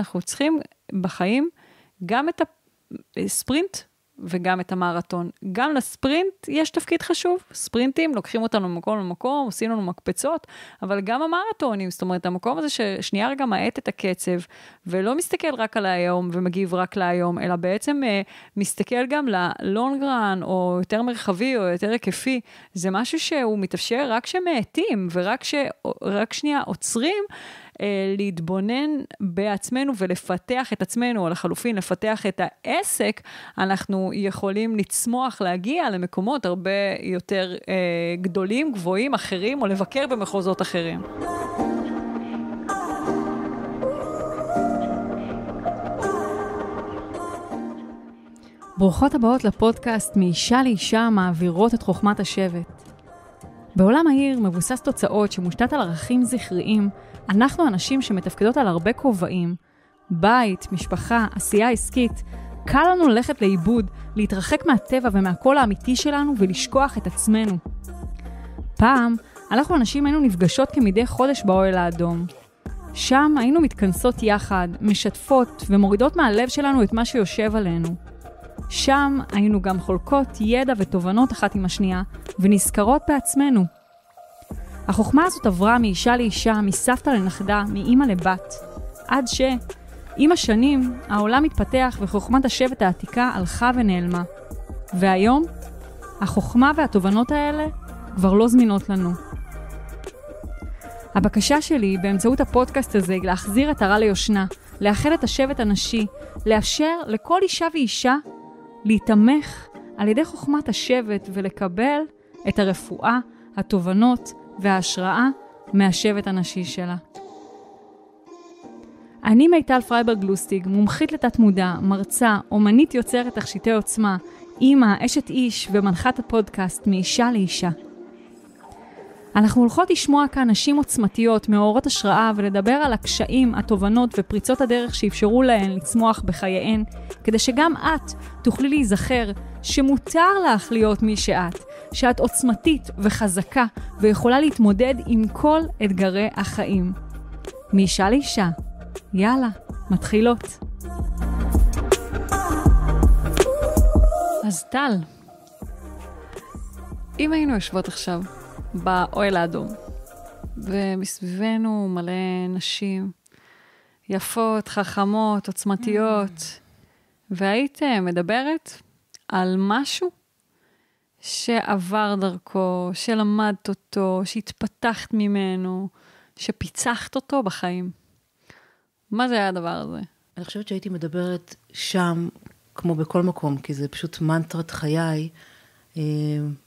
אנחנו צריכים בחיים גם את הספרינט וגם את המרתון. גם לספרינט יש תפקיד חשוב, ספרינטים לוקחים אותנו ממקום למקום, עושים לנו מקפצות, אבל גם המרתונים, זאת אומרת, המקום הזה ששנייה רגע מאט את הקצב, ולא מסתכל רק על היום ומגיב רק להיום, אלא בעצם uh, מסתכל גם ללונגרן, או יותר מרחבי, או יותר היקפי, זה משהו שהוא מתאפשר רק כשמאטים, ורק שנייה עוצרים. אה, להתבונן בעצמנו ולפתח את עצמנו, או לחלופין, לפתח את העסק, אנחנו יכולים לצמוח, להגיע למקומות הרבה יותר אה, גדולים, גבוהים, אחרים, או לבקר במחוזות אחרים. ברוכות הבאות לפודקאסט מאישה לאישה מעבירות את חוכמת השבט. בעולם העיר מבוסס תוצאות שמושתת על ערכים זכריים, אנחנו אנשים שמתפקדות על הרבה כובעים, בית, משפחה, עשייה עסקית, קל לנו ללכת לאיבוד, להתרחק מהטבע ומהקול האמיתי שלנו ולשכוח את עצמנו. פעם, אנחנו הנשים היינו נפגשות כמדי חודש באוהל האדום. שם היינו מתכנסות יחד, משתפות ומורידות מהלב שלנו את מה שיושב עלינו. שם היינו גם חולקות ידע ותובנות אחת עם השנייה, ונזכרות בעצמנו. החוכמה הזאת עברה מאישה לאישה, מסבתא לנכדה, מאימא לבת, עד ש... עם השנים, העולם התפתח וחוכמת השבט העתיקה הלכה ונעלמה. והיום, החוכמה והתובנות האלה כבר לא זמינות לנו. הבקשה שלי באמצעות הפודקאסט הזה היא להחזיר את הרע ליושנה, לאחד את השבט הנשי, לאפשר לכל אישה ואישה להיתמך על ידי חוכמת השבט ולקבל את הרפואה, התובנות וההשראה מהשבט הנשי שלה. אני מיטל פרייברג לוסטיג, מומחית לתת מודע, מרצה, אומנית יוצרת תכשיטי עוצמה, אימא, אשת איש ומנחת הפודקאסט מאישה לאישה. אנחנו הולכות לשמוע כאן נשים עוצמתיות, מאורות השראה, ולדבר על הקשיים, התובנות ופריצות הדרך שאפשרו להן לצמוח בחייהן, כדי שגם את תוכלי להיזכר שמותר לך להיות מי שאת, שאת עוצמתית וחזקה ויכולה להתמודד עם כל אתגרי החיים. מאישה לאישה. יאללה, מתחילות. אז טל, אם היינו יושבות עכשיו באוהל האדום. ומסביבנו מלא נשים יפות, חכמות, עוצמתיות, mm. והיית מדברת על משהו שעבר דרכו, שלמדת אותו, שהתפתחת ממנו, שפיצחת אותו בחיים. מה זה היה הדבר הזה? אני חושבת שהייתי מדברת שם, כמו בכל מקום, כי זה פשוט מנטרת חיי, אה,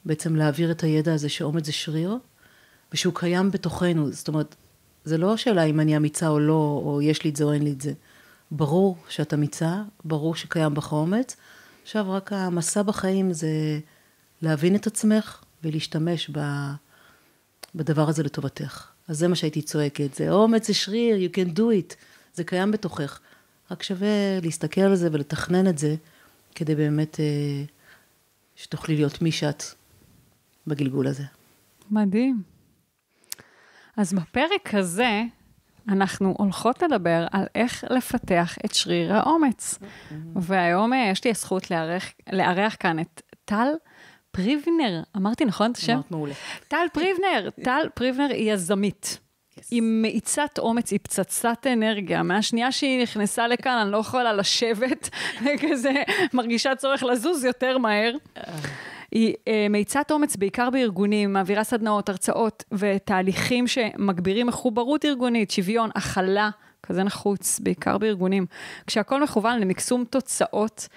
בעצם להעביר את הידע הזה שאומץ זה שריר, ושהוא קיים בתוכנו. זאת אומרת, זה לא השאלה אם אני אמיצה או לא, או יש לי את זה או אין לי את זה. ברור שאת אמיצה, ברור שקיים בך אומץ. עכשיו, רק המסע בחיים זה להבין את עצמך ולהשתמש ב, בדבר הזה לטובתך. אז זה מה שהייתי צועקת, זה אומץ, זה שריר, you can do it, זה קיים בתוכך. רק שווה להסתכל על זה ולתכנן את זה, כדי באמת אה, שתוכלי להיות מי שאת בגלגול הזה. מדהים. אז בפרק הזה, אנחנו הולכות לדבר על איך לפתח את שריר האומץ. והיום אה, יש לי הזכות לארח, לארח כאן את טל פריבנר. אמרתי נכון את השם? אמרת מעולה. טל פריבנר. טל פריבנר היא יזמית. Yes. היא מאיצת אומץ, היא פצצת אנרגיה. מהשנייה שהיא נכנסה לכאן, אני לא יכולה לשבת, וכזה מרגישה צורך לזוז יותר מהר. היא uh, מאיצת אומץ בעיקר בארגונים, מעבירה סדנאות, הרצאות ותהליכים שמגבירים מחוברות ארגונית, שוויון, הכלה, כזה נחוץ, בעיקר בארגונים. כשהכול מכוון למקסום תוצאות.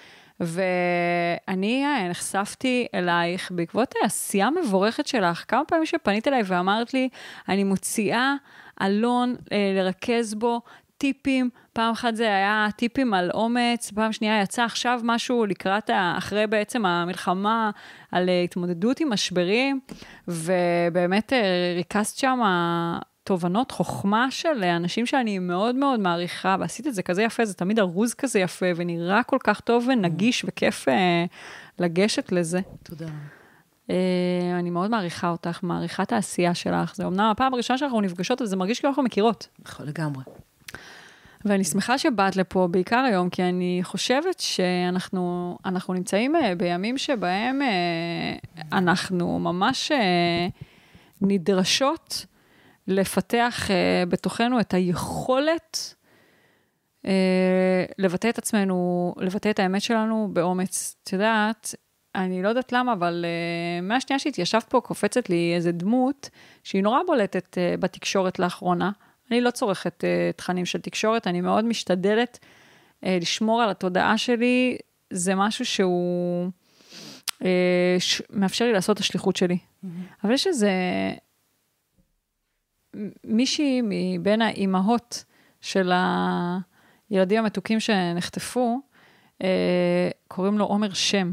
ואני אה, נחשפתי אלייך בעקבות העשייה המבורכת שלך. כמה פעמים שפנית אליי ואמרת לי, אני מוציאה אלון אה, לרכז בו טיפים, פעם אחת זה היה טיפים על אומץ, פעם שנייה יצא עכשיו משהו לקראת, אחרי בעצם המלחמה, על התמודדות עם משברים, ובאמת אה, ריכזת שם תובנות, חוכמה של אנשים שאני מאוד מאוד מעריכה, ועשית את זה כזה יפה, זה תמיד ארוז כזה יפה, ונראה כל כך טוב ונגיש וכיף אה, לגשת לזה. תודה. Uh, אני מאוד מעריכה אותך, מעריכה את העשייה שלך. זה אמנם הפעם הראשונה שאנחנו נפגשות, אז זה מרגיש כאילו אנחנו מכירות. נכון, לגמרי. ואני שמחה שבאת לפה בעיקר היום, כי אני חושבת שאנחנו אנחנו נמצאים אה, בימים שבהם אה, אנחנו ממש אה, נדרשות לפתח בתוכנו את היכולת לבטא את עצמנו, לבטא את האמת שלנו באומץ. את יודעת, אני לא יודעת למה, אבל uh, מהשנייה שהתיישבת פה, קופצת לי איזה דמות שהיא נורא בולטת uh, בתקשורת לאחרונה. אני לא צורכת uh, תכנים של תקשורת, אני מאוד משתדלת uh, לשמור על התודעה שלי, זה משהו שהוא uh, ש... מאפשר לי לעשות את השליחות שלי. Mm-hmm. אבל יש איזה מישהי מבין האימהות של הילדים המתוקים שנחטפו, uh, קוראים לו עומר שם.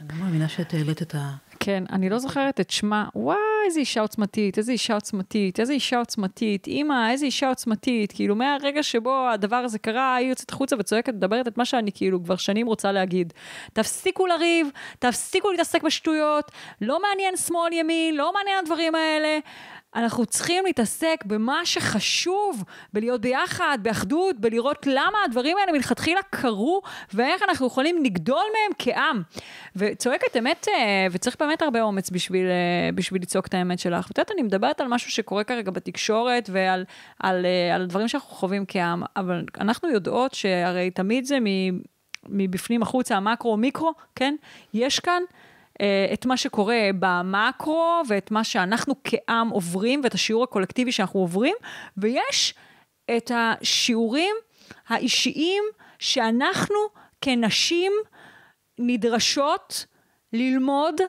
אני לא מאמינה שאת העלית את ה... כן, אני לא זוכרת את שמה, וואי, איזה אישה עוצמתית, איזה אישה עוצמתית, איזה אישה עוצמתית, אימא, איזה אישה עוצמתית. כאילו, מהרגע שבו הדבר הזה קרה, היא יוצאת החוצה וצועקת, מדברת את מה שאני כאילו כבר שנים רוצה להגיד. תפסיקו לריב, תפסיקו להתעסק בשטויות, לא מעניין שמאל, ימין, לא מעניין הדברים האלה. אנחנו צריכים להתעסק במה שחשוב, בלהיות ביחד, באחדות, בלראות למה הדברים האלה מלכתחילה קרו, ואיך אנחנו יכולים לגדול מהם כעם. וצועקת אמת, אה, וצריך באמת הרבה אומץ בשביל, אה, בשביל לצעוק את האמת שלך. ואת יודעת, אני מדברת על משהו שקורה כרגע בתקשורת, ועל על, אה, על דברים שאנחנו חווים כעם, אבל אנחנו יודעות שהרי תמיד זה מבפנים החוצה, המקרו, מיקרו, כן? יש כאן את מה שקורה במקרו ואת מה שאנחנו כעם עוברים ואת השיעור הקולקטיבי שאנחנו עוברים, ויש את השיעורים האישיים שאנחנו כנשים נדרשות ללמוד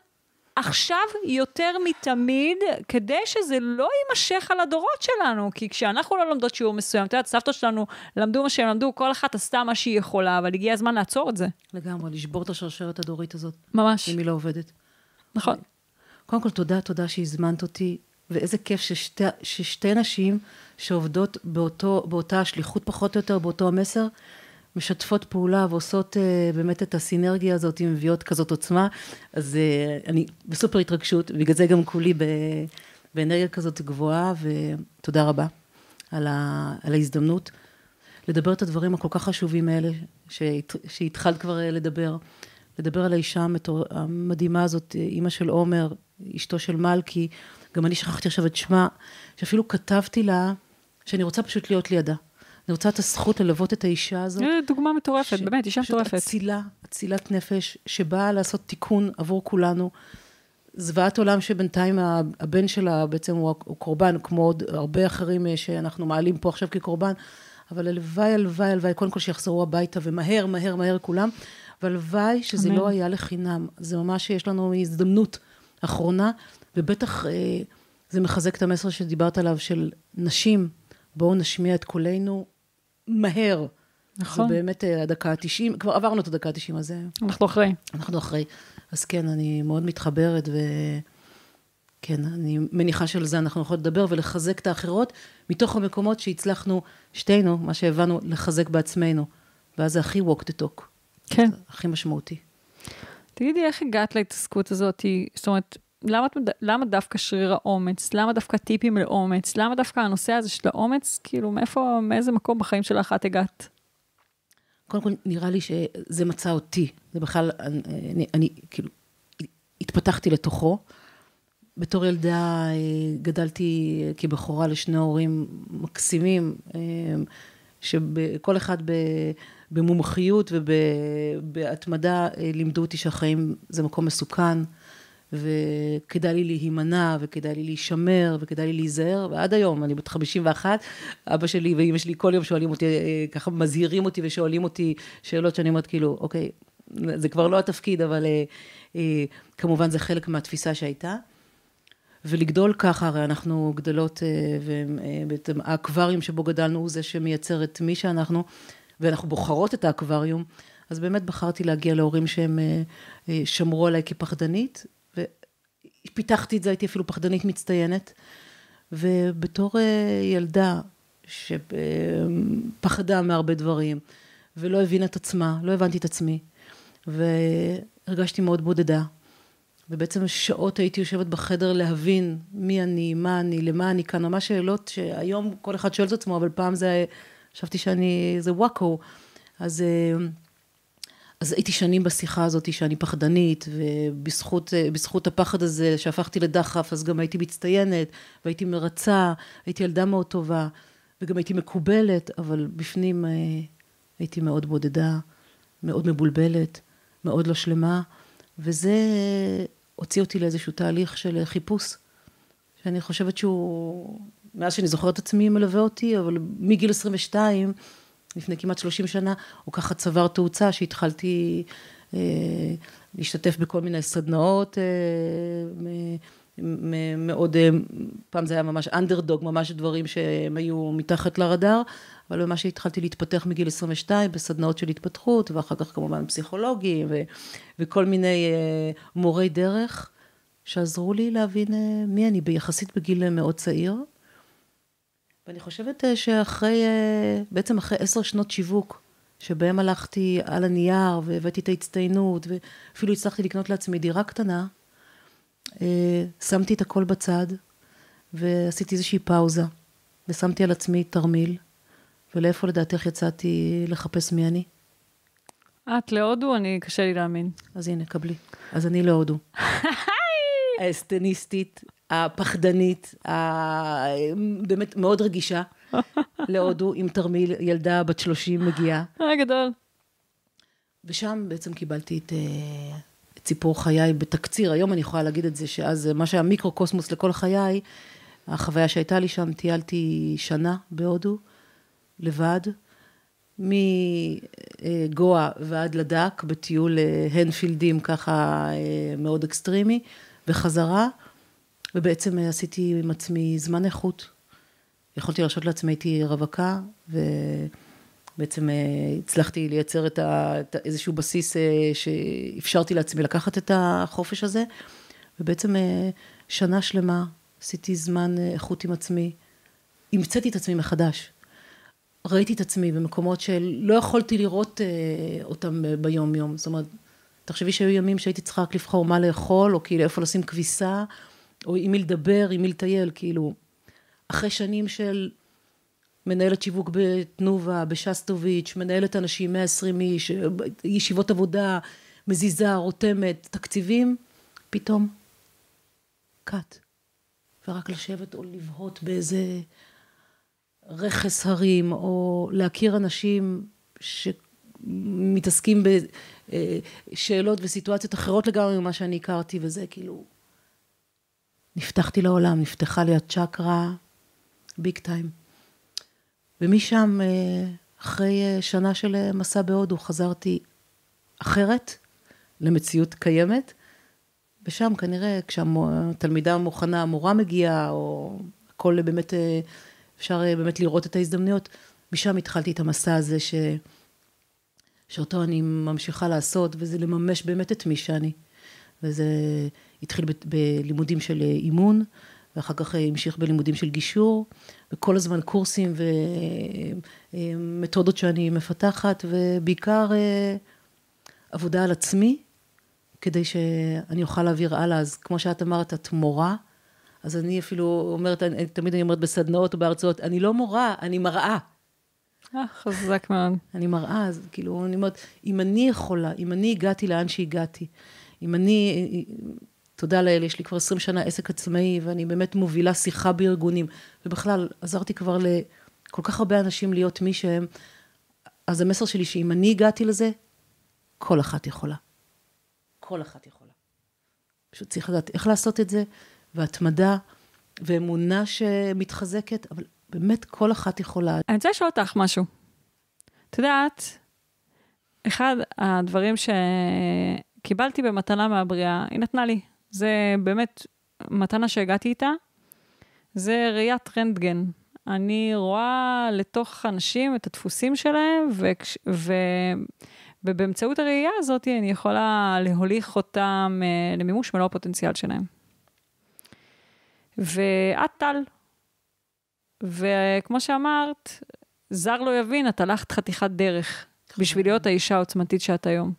עכשיו יותר מתמיד, כדי שזה לא יימשך על הדורות שלנו, כי כשאנחנו לא לומדות שיעור מסוים, את יודעת, סבתות שלנו למדו מה שהם למדו, כל אחת עשתה מה שהיא יכולה, אבל הגיע הזמן לעצור את זה. לגמרי, לשבור את השרשרת הדורית הזאת. ממש. אם היא לא עובדת. נכון. קודם כל, תודה, תודה שהזמנת אותי, ואיזה כיף ששתי, ששתי נשים שעובדות באותו, באותה שליחות פחות או יותר, באותו המסר, משתפות פעולה ועושות uh, באמת את הסינרגיה הזאת, מביאות כזאת עוצמה, אז uh, אני בסופר התרגשות, בגלל זה גם כולי ב, באנרגיה כזאת גבוהה, ותודה רבה על, ה, על ההזדמנות לדבר את הדברים הכל כך חשובים האלה, שהת, שהתחלת כבר אה, לדבר, לדבר על האישה המדהימה הזאת, אימא של עומר, אשתו של מלכי, גם אני שכחתי עכשיו את שמה, שאפילו כתבתי לה שאני רוצה פשוט להיות לידה. אני רוצה את הזכות ללוות את האישה הזאת. אה, דוגמה מטורפת, באמת, אישה מטורפת. פשוט אצילה, אצילת נפש, שבאה לעשות תיקון עבור כולנו. זוועת עולם שבינתיים הבן שלה בעצם הוא, קורבן, כמו עוד הרבה אחרים אה, שאנחנו מעלים פה עכשיו כקורבן, אבל הלוואי, הלוואי, הלוואי, קודם כל שיחזרו הביתה, ומהר, מהר, מהר כולם, והלוואי שזה אמן. לא היה לחינם. זה ממש שיש לנו הזדמנות אחרונה, ובטח אה, זה מחזק את המסר שדיברת עליו, של נשים, בואו נשמיע את קולנו מהר. נכון. זה באמת אה, הדקה ה-90, כבר עברנו את הדקה ה-90 הזה. אנחנו אחרי. אנחנו אחרי. אז כן, אני מאוד מתחברת, וכן, אני מניחה שעל זה אנחנו יכולים לדבר ולחזק את האחרות, מתוך המקומות שהצלחנו, שתינו, מה שהבנו, לחזק בעצמנו. ואז זה הכי walk the talk. כן. הכי משמעותי. תגידי, איך הגעת להתעסקות הזאת? זאת אומרת, למה, למה דווקא שריר האומץ? למה דווקא טיפים לאומץ? למה דווקא הנושא הזה של האומץ? כאילו, מאיפה, מאיזה מקום בחיים שלך את הגעת? קודם כל, נראה לי שזה מצא אותי. זה בכלל, אני, אני, אני כאילו, התפתחתי לתוכו. בתור ילדה אה, גדלתי כבכורה לשני הורים מקסימים, אה, שכל אחד במומחיות ובהתמדה אה, לימדו אותי שהחיים זה מקום מסוכן. וכדאי לי להימנע, וכדאי לי להישמר, וכדאי לי להיזהר, ועד היום, אני בת 51, אבא שלי ואימא שלי כל יום שואלים אותי, אה, ככה מזהירים אותי ושואלים אותי שאלות שאני אומרת, כאילו, אוקיי, זה כבר לא התפקיד, אבל אה, אה, כמובן זה חלק מהתפיסה שהייתה. ולגדול ככה, הרי אנחנו גדלות, ובעצם האקווריום שבו גדלנו הוא זה שמייצר את מי שאנחנו, ואנחנו בוחרות את האקווריום, אז באמת בחרתי להגיע להורים שהם שמרו עליי כפחדנית, פיתחתי את זה, הייתי אפילו פחדנית מצטיינת. ובתור אה, ילדה שפחדה מהרבה דברים, ולא הבינה את עצמה, לא הבנתי את עצמי, והרגשתי מאוד בודדה. ובעצם שעות הייתי יושבת בחדר להבין מי אני, מה אני, למה אני כאן, ממש שאלות שהיום כל אחד שואל את עצמו, אבל פעם זה חשבתי שאני, זה וואקו. אז, אה, אז הייתי שנים בשיחה הזאת שאני פחדנית, ובזכות הפחד הזה שהפכתי לדחף, אז גם הייתי מצטיינת, והייתי מרצה, הייתי ילדה מאוד טובה, וגם הייתי מקובלת, אבל בפנים אה, הייתי מאוד בודדה, מאוד מבולבלת, מאוד לא שלמה, וזה הוציא אותי לאיזשהו תהליך של חיפוש, שאני חושבת שהוא, מאז שאני זוכרת את עצמי מלווה אותי, אבל מגיל 22, לפני כמעט 30 שנה, הוא ככה צבר תאוצה שהתחלתי אה, להשתתף בכל מיני סדנאות אה, מאוד, אה, פעם זה היה ממש אנדרדוג, ממש דברים שהם היו מתחת לרדאר, אבל ממש התחלתי להתפתח מגיל 22 בסדנאות של התפתחות, ואחר כך כמובן פסיכולוגים ו, וכל מיני אה, מורי דרך, שעזרו לי להבין אה, מי אני, ביחסית בגיל מאוד צעיר. ואני חושבת שאחרי, בעצם אחרי עשר שנות שיווק, שבהם הלכתי על הנייר והבאתי את ההצטיינות, ואפילו הצלחתי לקנות לעצמי דירה קטנה, שמתי את הכל בצד, ועשיתי איזושהי פאוזה, ושמתי על עצמי תרמיל, ולאיפה לדעתך יצאתי לחפש מי אני? את להודו? אני, קשה לי להאמין. אז הנה, קבלי. אז אני להודו. האסטניסטית, הפחדנית, באמת מאוד רגישה להודו, עם תרמיל, ילדה בת 30 מגיעה. אה, גדול. ושם בעצם קיבלתי את, אה, את סיפור חיי בתקציר. היום אני יכולה להגיד את זה, שאז מה שהיה מיקרו-קוסמוס לכל חיי, החוויה שהייתה לי שם, טיילתי שנה בהודו. לבד, מגואה ועד לדאק, בטיול אה, אנפילדים ככה אה, מאוד אקסטרימי, וחזרה, ובעצם עשיתי עם עצמי זמן איכות. יכולתי להרשות לעצמי, הייתי רווקה, ובעצם אה, הצלחתי לייצר את, ה, את איזשהו בסיס שאפשרתי לעצמי לקחת את החופש הזה, ובעצם שנה שלמה עשיתי זמן איכות עם עצמי, המצאתי את עצמי מחדש. ראיתי את עצמי במקומות שלא יכולתי לראות אה, אותם ביום יום. זאת אומרת, תחשבי שהיו ימים שהייתי צריכה רק לבחור מה לאכול, או כאילו איפה לשים כביסה, או עם מי לדבר, עם מי לטייל, כאילו, אחרי שנים של מנהלת שיווק בתנובה, בשסטוביץ', מנהלת אנשים 120 איש, ישיבות עבודה, מזיזה, רותמת, תקציבים, פתאום, קאט. ורק לשבת או לבהות באיזה רכס הרים, או להכיר אנשים שמתעסקים בשאלות וסיטואציות אחרות לגמרי ממה שאני הכרתי, וזה כאילו... נפתחתי לעולם, נפתחה לי הצ'קרה ביג טיים. ומשם, אחרי שנה של מסע בהודו, חזרתי אחרת למציאות קיימת, ושם כנראה כשהתלמידה מוכנה, המורה מגיעה, או הכל באמת אפשר אה, באמת לראות את ההזדמנויות. משם התחלתי את המסע הזה ש... שאותו אני ממשיכה לעשות, וזה לממש באמת את מי שאני. וזה התחיל ב... בלימודים של אה, אימון, ואחר כך אה, המשיך בלימודים של גישור, וכל הזמן קורסים ומתודות שאני מפתחת, ובעיקר עבודה על עצמי, כדי שאני אוכל להעביר הלאה. אז כמו שאת אמרת, את מורה, אז אני אפילו אומרת, אני, תמיד אני אומרת בסדנאות או בהרצאות, אני לא מורה, אני מראה. אה, חזק מאוד. אני מראה, אז כאילו, אני אומרת, אם אני יכולה, אם אני הגעתי לאן שהגעתי, אם אני, תודה לאל, יש לי כבר 20 שנה עסק עצמאי, ואני באמת מובילה שיחה בארגונים, ובכלל, עזרתי כבר לכל כך הרבה אנשים להיות מי שהם, אז המסר שלי שאם אני הגעתי לזה, כל אחת יכולה. כל אחת יכולה. פשוט צריך לדעת איך לעשות את זה, והתמדה ואמונה שמתחזקת, אבל באמת כל אחת יכולה. אני רוצה לשאול אותך משהו. את יודעת, אחד הדברים שקיבלתי במתנה מהבריאה, היא נתנה לי. זה באמת מתנה שהגעתי איתה, זה ראיית רנטגן. אני רואה לתוך אנשים את הדפוסים שלהם, ו... ו... ובאמצעות הראייה הזאת אני יכולה להוליך אותם אה, למימוש מלוא הפוטנציאל שלהם. ואת טל. וכמו שאמרת, זר לא יבין, את הלכת חתיכת דרך בשביל להיות האישה העוצמתית שאת היום.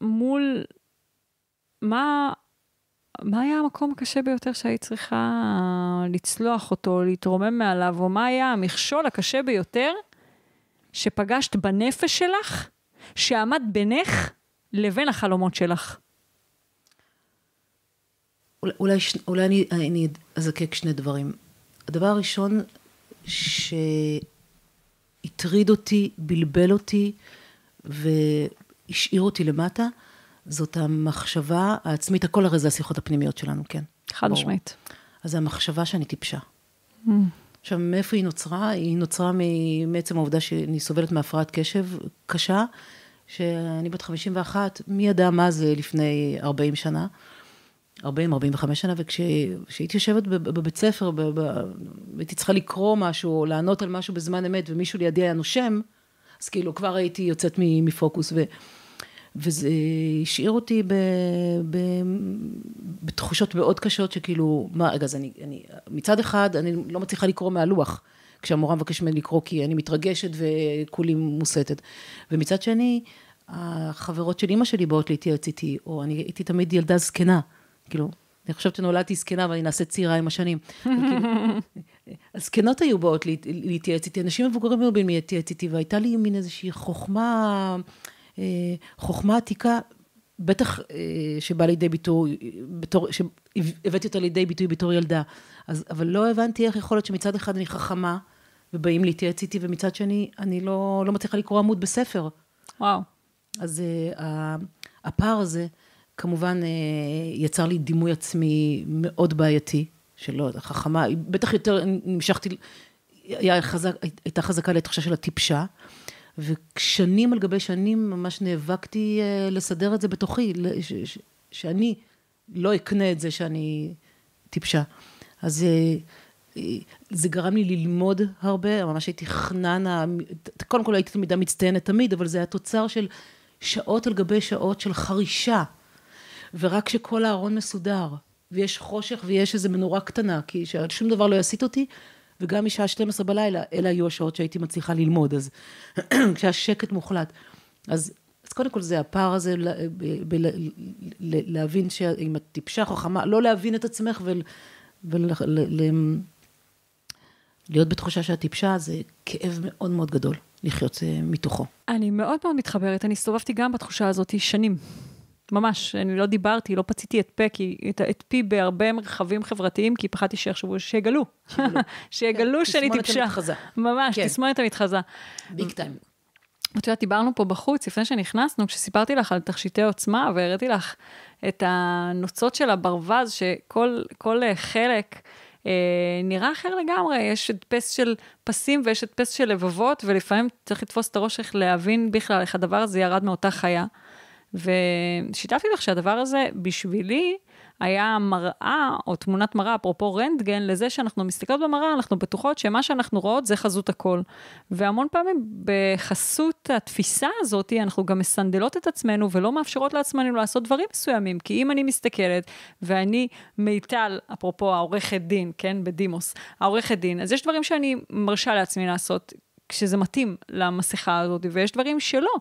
מול, מה מה היה המקום הקשה ביותר שהיית צריכה לצלוח אותו, להתרומם מעליו, או מה היה המכשול הקשה ביותר שפגשת בנפש שלך, שעמד בינך לבין החלומות שלך? אולי, אולי אני, אני אזקק שני דברים. הדבר הראשון שהטריד אותי, בלבל אותי והשאיר אותי למטה, זאת המחשבה העצמית, הכל הרי זה השיחות הפנימיות שלנו, כן. חד משמעית. אז זה המחשבה שאני טיפשה. Mm. עכשיו, מאיפה היא נוצרה? היא נוצרה מעצם העובדה שאני סובלת מהפרעת קשב קשה, שאני בת 51, מי ידע מה זה לפני 40 שנה? 40-45 שנה, וכשהייתי יושבת בבית ספר, והייתי צריכה לקרוא משהו, או לענות על משהו בזמן אמת, ומישהו לידי היה נושם, אז כאילו כבר הייתי יוצאת מפוקוס, ו, וזה השאיר אותי ב, ב, בתחושות מאוד קשות, שכאילו, מה, רגע, אז אני, אני, מצד אחד, אני לא מצליחה לקרוא מהלוח, כשהמורה מבקשת ממני לקרוא, כי אני מתרגשת וכולי מוסתת, ומצד שני, החברות של אימא שלי באות להתייעץ איתי, או אני הייתי תמיד ילדה זקנה. כאילו, אני חושבת שנולדתי זקנה ואני נעשית צעירה עם השנים. הזקנות היו באות להתייעץ איתי, אנשים מבוגרים היו באים להתייעץ איתי, והייתה לי מין איזושהי חוכמה, חוכמה עתיקה, בטח אה, שבאה לידי ביטוי, בתור, שהבאתי אותה לידי ביטוי בתור ילדה. אז, אבל לא הבנתי איך יכול להיות שמצד אחד אני חכמה, ובאים להתייעץ איתי, ומצד שני, אני לא, לא מצליחה לקרוא עמוד בספר. וואו. אז uh, הפער הזה, כמובן אה, יצר לי דימוי עצמי מאוד בעייתי, שלא, חכמה, בטח יותר נמשכתי, היה חזק, הייתה חזקה לתחושה של הטיפשה, ושנים על גבי שנים ממש נאבקתי אה, לסדר את זה בתוכי, ש, ש, שאני לא אקנה את זה שאני טיפשה. אז אה, זה גרם לי ללמוד הרבה, ממש הייתי חננה, קודם כל הייתי תלמידה מצטיינת תמיד, אבל זה היה תוצר של שעות על גבי שעות של חרישה. ורק כשכל הארון מסודר, ויש חושך ויש איזו מנורה קטנה, כי שום דבר לא יסיט אותי, וגם משעה 12 בלילה, אלה היו השעות שהייתי מצליחה ללמוד, אז כשהיה שקט מוחלט. אז, אז קודם כל זה הפער הזה, ב, ב, ב, ל, להבין שאם את טיפשה חכמה, לא להבין את עצמך ולהיות בתחושה שאת טיפשה, זה כאב מאוד מאוד גדול לחיות אה, מתוכו. אני מאוד מאוד מתחברת, אני הסתובבתי גם בתחושה הזאת שנים. ממש, אני לא דיברתי, לא פציתי את פה, כי, את, את פי בהרבה מרחבים חברתיים, כי פחדתי שיחשבו, שיגלו. שיגלו כן, שאני טיפשה. תסמונת המתחזה. ממש, כן. תסמונת המתחזה. ביג טיים. את יודעת, דיברנו פה בחוץ, לפני שנכנסנו, כשסיפרתי לך על תכשיטי עוצמה, והראיתי לך את הנוצות של הברווז, שכל חלק אה, נראה אחר לגמרי. יש הדפס של פסים ויש הדפס של לבבות, ולפעמים צריך לתפוס את הראש איך להבין בכלל איך הדבר הזה ירד מאותה חיה. ושיתפתי לך שהדבר הזה בשבילי היה מראה, או תמונת מראה, אפרופו רנטגן, לזה שאנחנו מסתכלות במראה, אנחנו בטוחות שמה שאנחנו רואות זה חזות הכל. והמון פעמים בחסות התפיסה הזאת, אנחנו גם מסנדלות את עצמנו ולא מאפשרות לעצמנו לעשות דברים מסוימים. כי אם אני מסתכלת, ואני מיטל, אפרופו העורכת דין, כן, בדימוס, העורכת דין, אז יש דברים שאני מרשה לעצמי לעשות. כשזה מתאים למסכה הזאת, ויש דברים שלא.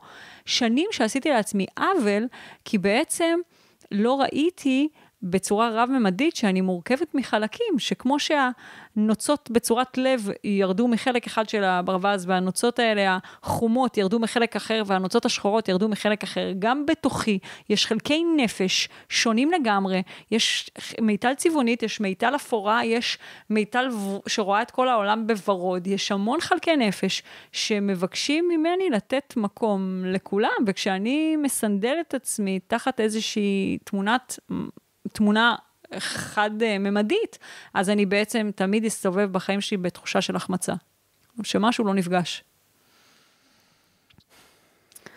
שנים שעשיתי לעצמי עוול, כי בעצם לא ראיתי בצורה רב-ממדית שאני מורכבת מחלקים, שכמו שהנוצות בצורת לב ירדו מחלק אחד של הברווז, והנוצות האלה החומות ירדו מחלק אחר, והנוצות השחורות ירדו מחלק אחר, גם בתוכי יש חלקי נפש שונים לגמרי, יש מיטל צבעונית, יש מיטל אפורה, יש מיטל שרואה את כל העולם בוורוד, יש המון חלקי נפש שמבקשים ממני לתת מקום לכולם, וכשאני מסנדלת עצמי תחת איזושהי תמונת תמונה חד-ממדית, אז אני בעצם תמיד אסתובב בחיים שלי בתחושה של החמצה, שמשהו לא נפגש.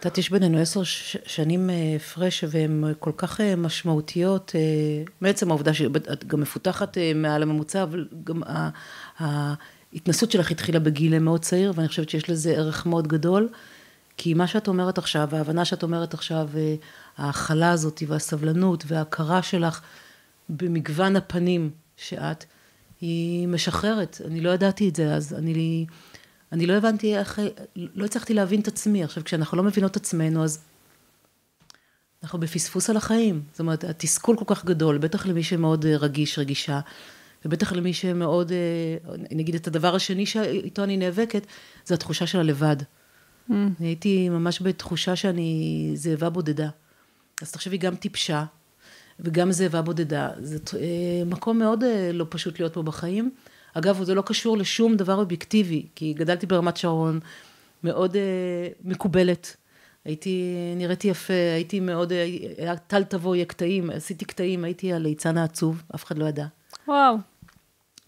את יודעת, יש בינינו עשר שנים אה, הפרש והן כל כך אה, משמעותיות, אה, מעצם העובדה שאת גם מפותחת מעל הממוצע, אבל גם ההתנסות שלך התחילה בגיל מאוד צעיר, ואני חושבת שיש לזה ערך מאוד גדול, כי מה שאת אומרת עכשיו, ההבנה שאת אומרת עכשיו, ההכלה הזאת והסבלנות וההכרה שלך במגוון הפנים שאת, היא משחררת. אני לא ידעתי את זה אז, אני, אני לא הבנתי איך, לא הצלחתי להבין את עצמי. עכשיו, כשאנחנו לא מבינות את עצמנו, אז אנחנו בפספוס על החיים. זאת אומרת, התסכול כל כך גדול, בטח למי שמאוד אה, רגיש, רגישה, ובטח למי שמאוד, אה, נגיד את הדבר השני שאיתו אני נאבקת, זה התחושה של הלבד. Mm. הייתי ממש בתחושה שאני זאבה בודדה. אז תחשבי, גם טיפשה, וגם זאבה בודדה. זה אה, מקום מאוד לא פשוט להיות פה בחיים. אגב, זה לא קשור לשום דבר אובייקטיבי, כי גדלתי ברמת שרון, מאוד מקובלת. הייתי, נראיתי יפה, הייתי מאוד, היה טל תבואי הקטעים, עשיתי קטעים, הייתי הליצן העצוב, אף אחד לא ידע. וואו.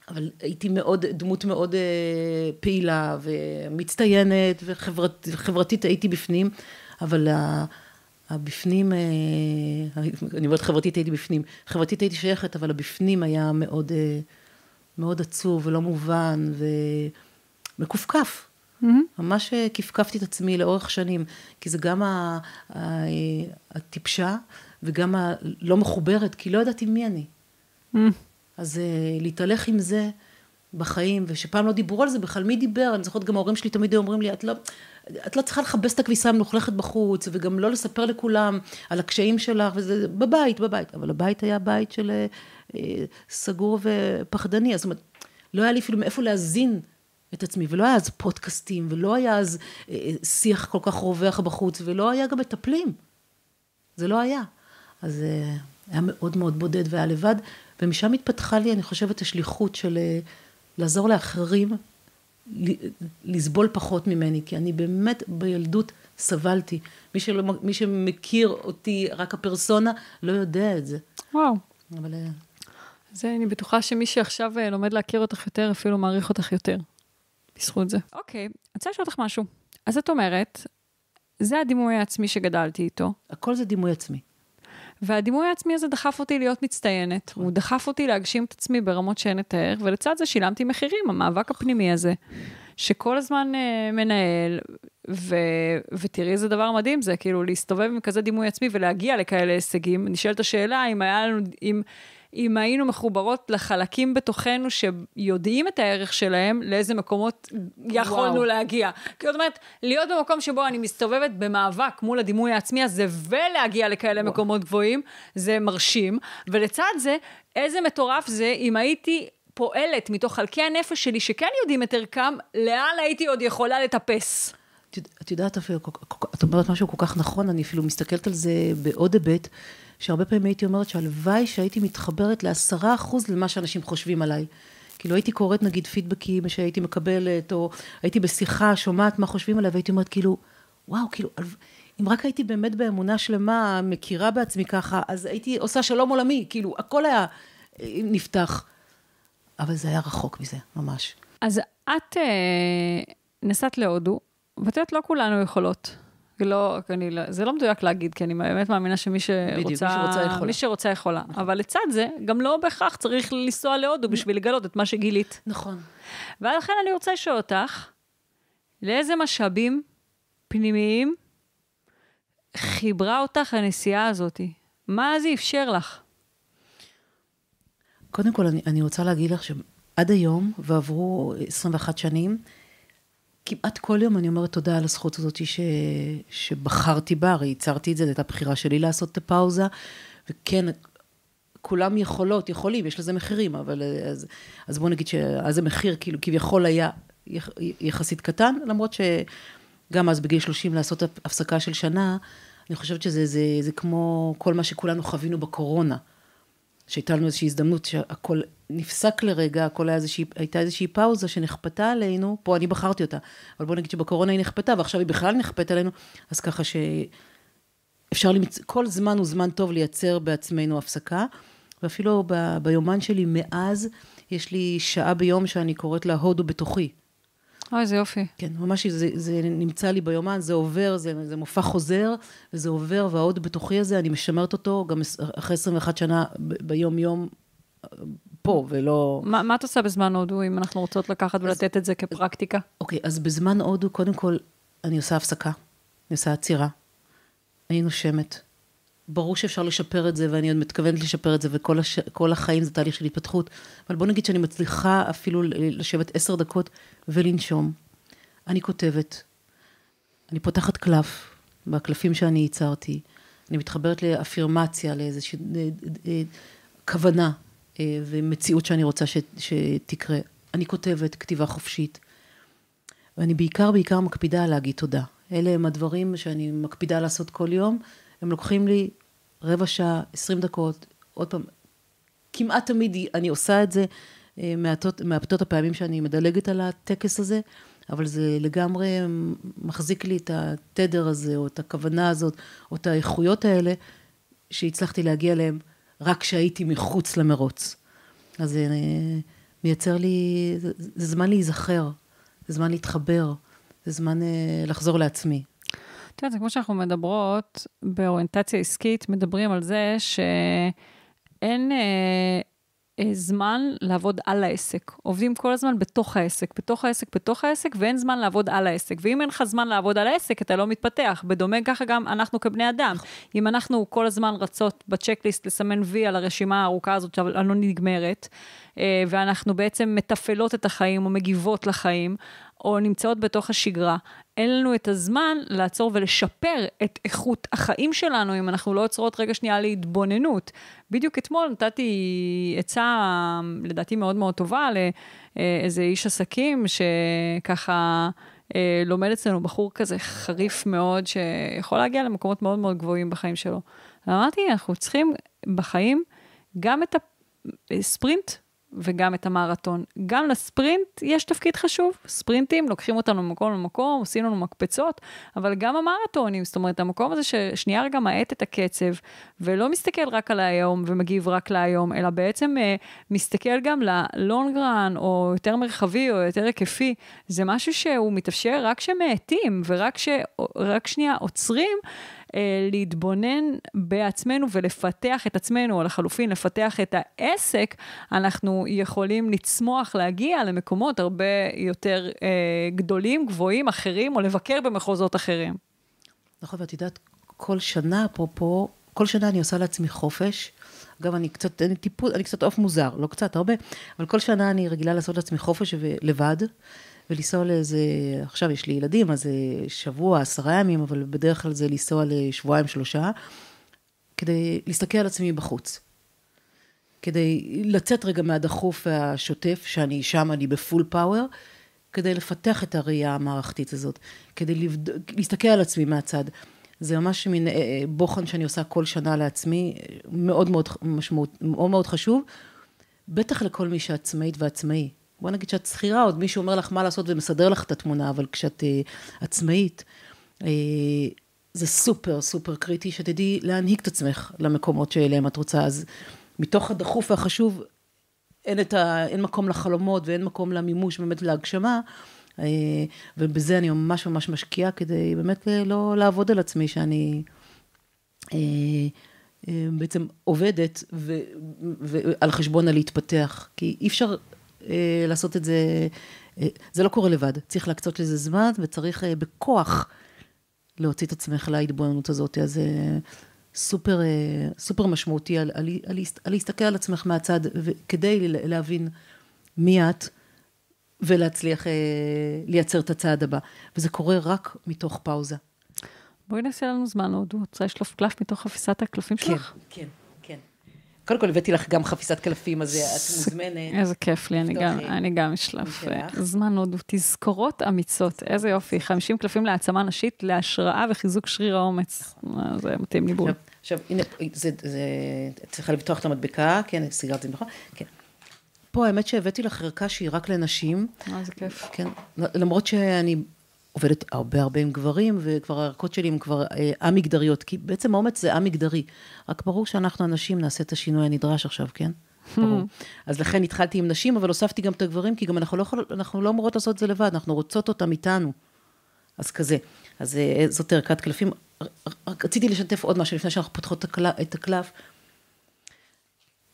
אבל הייתי מאוד, דמות מאוד אה, פעילה ומצטיינת וחברתית וחברת, הייתי בפנים, אבל הבפנים, אה, אני אומרת חברתית הייתי בפנים, חברתית הייתי שייכת, אבל הבפנים היה מאוד, אה, מאוד עצוב ולא מובן ומקופקף. Mm-hmm. ממש אה, כפכפתי את עצמי לאורך שנים, כי זה גם הטיפשה וגם הלא מחוברת, כי לא ידעתי מי אני. Mm-hmm. אז להתהלך עם זה בחיים, ושפעם לא דיברו על זה בכלל, מי דיבר? אני זוכרת גם ההורים שלי תמיד היו אומרים לי, את לא, את לא צריכה לכבס את הכביסה המלוכלכת בחוץ, וגם לא לספר לכולם על הקשיים שלך, וזה בבית, בבית. אבל הבית היה בית של אה, סגור ופחדני, זאת אומרת, לא היה לי אפילו מאיפה להזין את עצמי, ולא היה אז פודקאסטים, ולא היה אז אה, שיח כל כך רווח בחוץ, ולא היה גם מטפלים. זה לא היה. אז אה, היה מאוד מאוד בודד והיה לבד, ומשם התפתחה לי, אני חושבת, השליחות של אה, לעזור לאחרים לסבול פחות ממני, כי אני באמת בילדות סבלתי. מי, שלא, מי שמכיר אותי, רק הפרסונה, לא יודע את זה. וואו. אבל... זה, אני בטוחה שמי שעכשיו לומד להכיר אותך יותר, אפילו מעריך אותך יותר. בזכות זה. אוקיי, אני רוצה לשאול אותך משהו. אז את אומרת, זה הדימוי העצמי שגדלתי איתו. הכל זה דימוי עצמי. והדימוי העצמי הזה דחף אותי להיות מצטיינת. הוא דחף אותי להגשים את עצמי ברמות שאין לתאר, ולצד זה שילמתי מחירים, המאבק הפנימי הזה, שכל הזמן uh, מנהל, ו... ותראי איזה דבר מדהים זה, כאילו להסתובב עם כזה דימוי עצמי ולהגיע לכאלה הישגים. נשאלת השאלה אם היה לנו, אם... אם היינו מחוברות לחלקים בתוכנו שיודעים את הערך שלהם, לאיזה מקומות יכולנו וואו. להגיע. כי זאת אומרת, להיות במקום שבו אני מסתובבת במאבק מול הדימוי העצמי הזה, ולהגיע לכאלה וואו. מקומות גבוהים, זה מרשים. ולצד זה, איזה מטורף זה אם הייתי פועלת מתוך חלקי הנפש שלי, שכן יודעים את ערכם, לאן הייתי עוד יכולה לטפס. את יודעת אפילו, את אומרת משהו כל כך נכון, אני אפילו מסתכלת על זה בעוד היבט. שהרבה פעמים הייתי אומרת שהלוואי שהייתי מתחברת לעשרה אחוז למה שאנשים חושבים עליי. כאילו הייתי קוראת נגיד פידבקים שהייתי מקבלת, או הייתי בשיחה, שומעת מה חושבים עליי, והייתי אומרת כאילו, וואו, כאילו, אם רק הייתי באמת באמונה שלמה, מכירה בעצמי ככה, אז הייתי עושה שלום עולמי, כאילו, הכל היה אה, נפתח. אבל זה היה רחוק מזה, ממש. אז את אה, נסעת להודו, ואת יודעת, לא כולנו יכולות. לא, אני, לא, זה לא מדויק להגיד, כי אני באמת מאמינה שמי שרוצה, בדיוק, מי שרוצה יכולה. מי שרוצה יכולה. נכון. אבל לצד זה, גם לא בהכרח צריך לנסוע להודו בשביל לגלות את מה שגילית. נכון. ולכן אני רוצה לשאול אותך, לאיזה משאבים פנימיים חיברה אותך הנסיעה הזאת? מה זה אפשר לך? קודם כל, אני, אני רוצה להגיד לך שעד היום, ועברו 21 שנים, כמעט כל יום אני אומרת תודה על הזכות הזאת ש... שבחרתי בה, הרי ייצרתי את זה, זו הייתה בחירה שלי לעשות את הפאוזה, וכן, כולם יכולות, יכולים, יש לזה מחירים, אבל אז, אז בואו נגיד שאז המחיר כאילו כביכול היה יחסית קטן, למרות שגם אז בגיל 30 לעשות הפסקה של שנה, אני חושבת שזה זה, זה כמו כל מה שכולנו חווינו בקורונה. שהייתה לנו איזושהי הזדמנות שהכל נפסק לרגע, הכל היה איזושהי, הייתה איזושהי פאוזה שנכפתה עלינו, פה אני בחרתי אותה, אבל בוא נגיד שבקורונה היא נכפתה, ועכשיו היא בכלל נכפתה עלינו, אז ככה שאפשר, למצ... כל זמן הוא זמן טוב לייצר בעצמנו הפסקה, ואפילו ב... ביומן שלי מאז, יש לי שעה ביום שאני קוראת לה הודו בתוכי. אוי, איזה יופי. כן, ממש זה, זה נמצא לי ביומן, זה עובר, זה, זה מופע חוזר, וזה עובר, וההוד בתוכי הזה, אני משמרת אותו גם אחרי 21 שנה ביום-יום פה, ולא... מה, מה את עושה בזמן הודו, אם אנחנו רוצות לקחת אז, ולתת את זה כפרקטיקה? אוקיי, אז בזמן הודו, קודם כל, אני עושה הפסקה, אני עושה עצירה, אני נושמת. ברור שאפשר לשפר את זה, ואני עוד מתכוונת לשפר את זה, וכל הש... החיים זה תהליך של התפתחות. אבל בוא נגיד שאני מצליחה אפילו לשבת עשר דקות ולנשום. אני כותבת, אני פותחת קלף, בקלפים שאני ייצרתי. אני מתחברת לאפירמציה, לאיזושהי כוונה ומציאות שאני רוצה ש, שתקרה. אני כותבת כתיבה חופשית, ואני בעיקר בעיקר מקפידה להגיד תודה. אלה הם הדברים שאני מקפידה לעשות כל יום, הם לוקחים לי רבע שעה, עשרים דקות, עוד פעם, כמעט תמיד אני עושה את זה, מעטות, מעטות הפעמים שאני מדלגת על הטקס הזה, אבל זה לגמרי מחזיק לי את התדר הזה, או את הכוונה הזאת, או את האיכויות האלה, שהצלחתי להגיע אליהם רק כשהייתי מחוץ למרוץ. אז זה מייצר לי, זה, זמן להיזכר, זה זמן להתחבר, זה זמן לחזור לעצמי. את יודעת, זה כמו שאנחנו מדברות, באוריינטציה עסקית, מדברים על זה שאין... אה, זמן לעבוד על העסק. עובדים כל הזמן בתוך העסק, בתוך העסק, בתוך העסק, ואין זמן לעבוד על העסק. ואם אין לך זמן לעבוד על העסק, אתה לא מתפתח. בדומה ככה גם אנחנו כבני אדם. אם אנחנו כל הזמן רצות בצ'קליסט לסמן וי על הרשימה הארוכה הזאת שלא נגמרת, אה, ואנחנו בעצם מתפעלות את החיים או מגיבות לחיים, או נמצאות בתוך השגרה, אין לנו את הזמן לעצור ולשפר את איכות החיים שלנו, אם אנחנו לא עוצרות רגע שנייה להתבוננות. בדיוק אתמול נתתי עצה, לדעתי מאוד מאוד טובה, לאיזה איש עסקים שככה... אה, לומד אצלנו בחור כזה חריף מאוד, שיכול להגיע למקומות מאוד מאוד גבוהים בחיים שלו. אמרתי, אנחנו צריכים בחיים גם את הספרינט וגם את המרתון. גם לספרינט יש תפקיד חשוב, ספרינטים לוקחים אותנו ממקום למקום, עושים לנו מקפצות, אבל גם המרתונים, זאת אומרת, המקום הזה ששנייה רגע מאט את הקצב, ולא מסתכל רק על היום ומגיב רק להיום, אלא בעצם uh, מסתכל גם ללונגרן, או יותר מרחבי, או יותר היקפי, זה משהו שהוא מתאפשר רק כשמאטים, ורק שנייה עוצרים. אה, להתבונן בעצמנו ולפתח את עצמנו, או לחלופין, לפתח את העסק, אנחנו יכולים לצמוח, להגיע למקומות הרבה יותר אה, גדולים, גבוהים, אחרים, או לבקר במחוזות אחרים. נכון, ואת יודעת, כל שנה, אפרופו, כל שנה אני עושה לעצמי חופש. אגב, אני קצת, אני טיפול, אני קצת עוף מוזר, לא קצת, הרבה, אבל כל שנה אני רגילה לעשות לעצמי חופש לבד. ולנסוע לאיזה, עכשיו יש לי ילדים, אז זה שבוע, עשרה ימים, אבל בדרך כלל זה לנסוע לשבועיים, שלושה, כדי להסתכל על עצמי בחוץ. כדי לצאת רגע מהדחוף והשוטף, שאני שם, אני בפול פאוור, כדי לפתח את הראייה המערכתית הזאת, כדי לבד... להסתכל על עצמי מהצד. זה ממש מין אה, אה, בוחן שאני עושה כל שנה לעצמי, מאוד מאוד משמעות, מאוד מאוד חשוב, בטח לכל מי שעצמאית ועצמאי. בוא נגיד שאת שכירה, עוד מישהו אומר לך מה לעשות ומסדר לך את התמונה, אבל כשאת uh, עצמאית, uh, זה סופר סופר קריטי שתדעי להנהיג את עצמך למקומות שאליהם את רוצה. אז מתוך הדחוף והחשוב, אין, ה, אין מקום לחלומות ואין מקום למימוש, באמת להגשמה. uh, ובזה אני ממש ממש משקיעה כדי באמת לא לעבוד על עצמי, שאני בעצם עובדת ו, ועל חשבון הלהתפתח. כי אי אפשר אה, לעשות את זה, אה, זה לא קורה לבד, צריך להקצות לזה זמן וצריך אה, בכוח להוציא את עצמך להתבוננות הזאת, אז זה סופר, סופר משמעותי על, על, על, על להסתכל על עצמך מהצד, כדי להבין מי את. ולהצליח לייצר את הצעד הבא. וזה קורה רק מתוך פאוזה. בואי נעשה לנו זמן עוד, רוצה לשלוף קלף מתוך חפיסת הקלפים שלך? כן, כן. קודם כל הבאתי לך גם חפיסת קלפים, אז את מוזמנת. איזה כיף לי, אני גם, אני גם אשלף. זמן עוד, תזכורות אמיצות, איזה יופי. 50 קלפים להעצמה נשית, להשראה וחיזוק שריר האומץ. זה מתאים לי בול. עכשיו, הנה, זה, צריכה לפתוח את המדבקה, כן, סיגרתי נכון? כן. פה האמת שהבאתי לך ערכה שהיא רק לנשים. אה, איזה כיף. כן, למרות שאני עובדת הרבה הרבה עם גברים, וכבר הערכות שלי הן כבר אה, א-מגדריות, כי בעצם האומץ זה א-מגדרי. רק ברור שאנחנו הנשים נעשה את השינוי הנדרש עכשיו, כן? ברור. אז לכן התחלתי עם נשים, אבל הוספתי גם את הגברים, כי גם אנחנו לא, יכול, אנחנו לא אמורות לעשות את זה לבד, אנחנו רוצות אותם איתנו. אז כזה. אז אה, זאת ערכת קלפים. רק רציתי לשתף עוד משהו לפני שאנחנו פותחות את הקלף.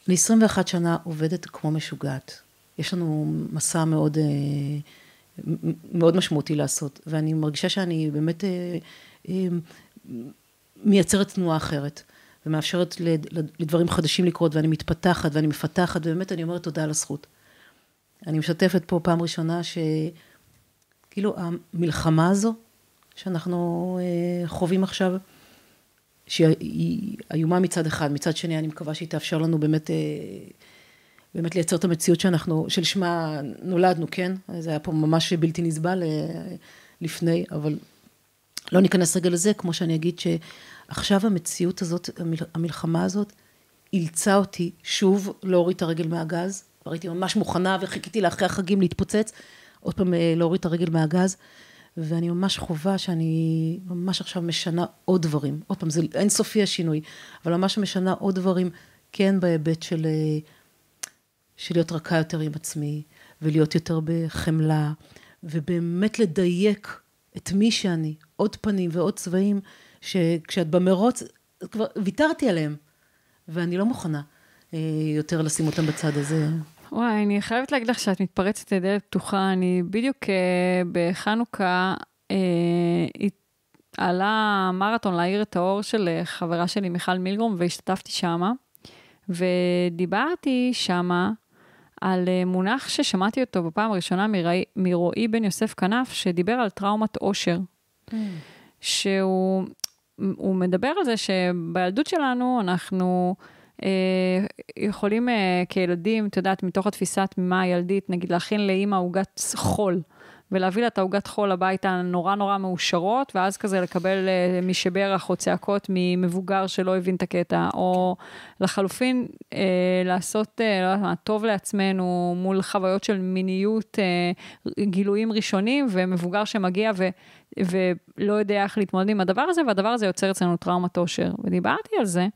אני 21 שנה עובדת כמו משוגעת. יש לנו מסע מאוד... אה, מאוד משמעותי לעשות, ואני מרגישה שאני באמת אה, אה, מייצרת תנועה אחרת, ומאפשרת לדברים חדשים לקרות, ואני מתפתחת ואני מפתחת, ובאמת אני אומרת תודה על הזכות. אני משתפת פה פעם ראשונה שכאילו המלחמה הזו שאנחנו אה, חווים עכשיו, שהיא איומה מצד אחד, מצד שני אני מקווה שהיא תאפשר לנו באמת, באמת לייצר את המציאות שאנחנו, שלשמה נולדנו, כן? זה היה פה ממש בלתי נסבל לפני, אבל לא ניכנס רגע לזה, כמו שאני אגיד שעכשיו המציאות הזאת, המלחמה הזאת, אילצה אותי שוב להוריד את הרגל מהגז, הייתי ממש מוכנה וחיכיתי לאחרי החגים להתפוצץ, עוד פעם אה, להוריד את הרגל מהגז, ואני ממש חווה שאני ממש עכשיו משנה עוד דברים. עוד פעם, זה אינסופי השינוי, אבל ממש משנה עוד דברים, כן בהיבט של, אה, של להיות רכה יותר עם עצמי, ולהיות יותר בחמלה, ובאמת לדייק את מי שאני, עוד פנים ועוד צבעים, שכשאת במרוץ, כבר ויתרתי עליהם, ואני לא מוכנה אה, יותר לשים אותם בצד הזה. וואי, אני חייבת להגיד לך שאת מתפרצת לדלת פתוחה. אני בדיוק uh, בחנוכה, uh, עלה מרתון להאיר את האור של uh, חברה שלי, מיכל מילגרום, והשתתפתי שמה. ודיברתי שמה על uh, מונח ששמעתי אותו בפעם הראשונה מרואי, מרועי בן יוסף כנף, שדיבר על טראומת עושר. Mm. שהוא מדבר על זה שבילדות שלנו אנחנו... אה, יכולים אה, כילדים, את יודעת, מתוך התפיסה התמימה הילדית, נגיד להכין לאימא עוגת חול. ולהביא לה את העוגת חול הביתה נורא נורא מאושרות, ואז כזה לקבל uh, משברך או צעקות ממבוגר שלא הבין את הקטע, או לחלופין uh, לעשות, uh, לא יודעת מה, טוב לעצמנו מול חוויות של מיניות, uh, גילויים ראשונים, ומבוגר שמגיע ו, ולא יודע איך להתמודד עם הדבר הזה, והדבר הזה יוצר אצלנו טראומת עושר. ודיברתי על זה.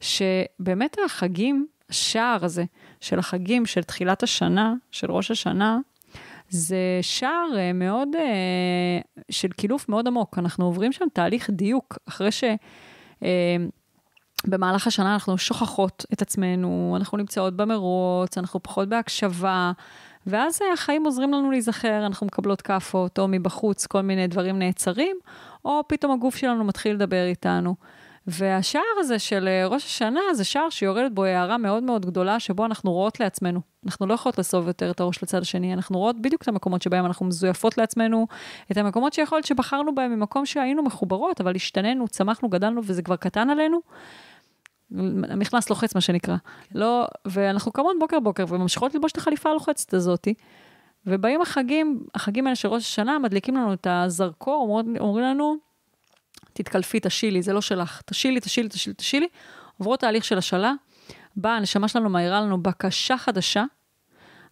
שבאמת החגים, השער הזה של החגים של תחילת השנה, של ראש השנה, זה שער אה, מאוד, אה, של קילוף מאוד עמוק. אנחנו עוברים שם תהליך דיוק, אחרי ש... אה, השנה אנחנו שוכחות את עצמנו, אנחנו נמצאות במרוץ, אנחנו פחות בהקשבה, ואז החיים עוזרים לנו להיזכר, אנחנו מקבלות כאפות, או מבחוץ כל מיני דברים נעצרים, או פתאום הגוף שלנו מתחיל לדבר איתנו. והשער הזה של אה, ראש השנה זה שער שיורדת בו הערה מאוד מאוד גדולה, שבו אנחנו רואות לעצמנו. אנחנו לא יכולות לסוב יותר את הראש לצד השני, אנחנו רואות בדיוק את המקומות שבהם אנחנו מזויפות לעצמנו, את המקומות שיכול להיות שבחרנו בהם ממקום שהיינו מחוברות, אבל השתננו, צמחנו, גדלנו וזה כבר קטן עלינו. המכנס לוחץ, מה שנקרא. כן. לא, ואנחנו קמות בוקר בוקר וממשיכות ללבוש את החליפה הלוחצת הזאתי. ובאים החגים, החגים האלה של ראש השנה, מדליקים לנו את הזרקור, אומרים, אומרים לנו, תתקלפי, תשילי, זה לא שלך. תשילי, תשילי, תשילי, תשילי. עוברות תהליך של השאלה, באה, הנשמה שלנו מעירה לנו בקשה חדשה,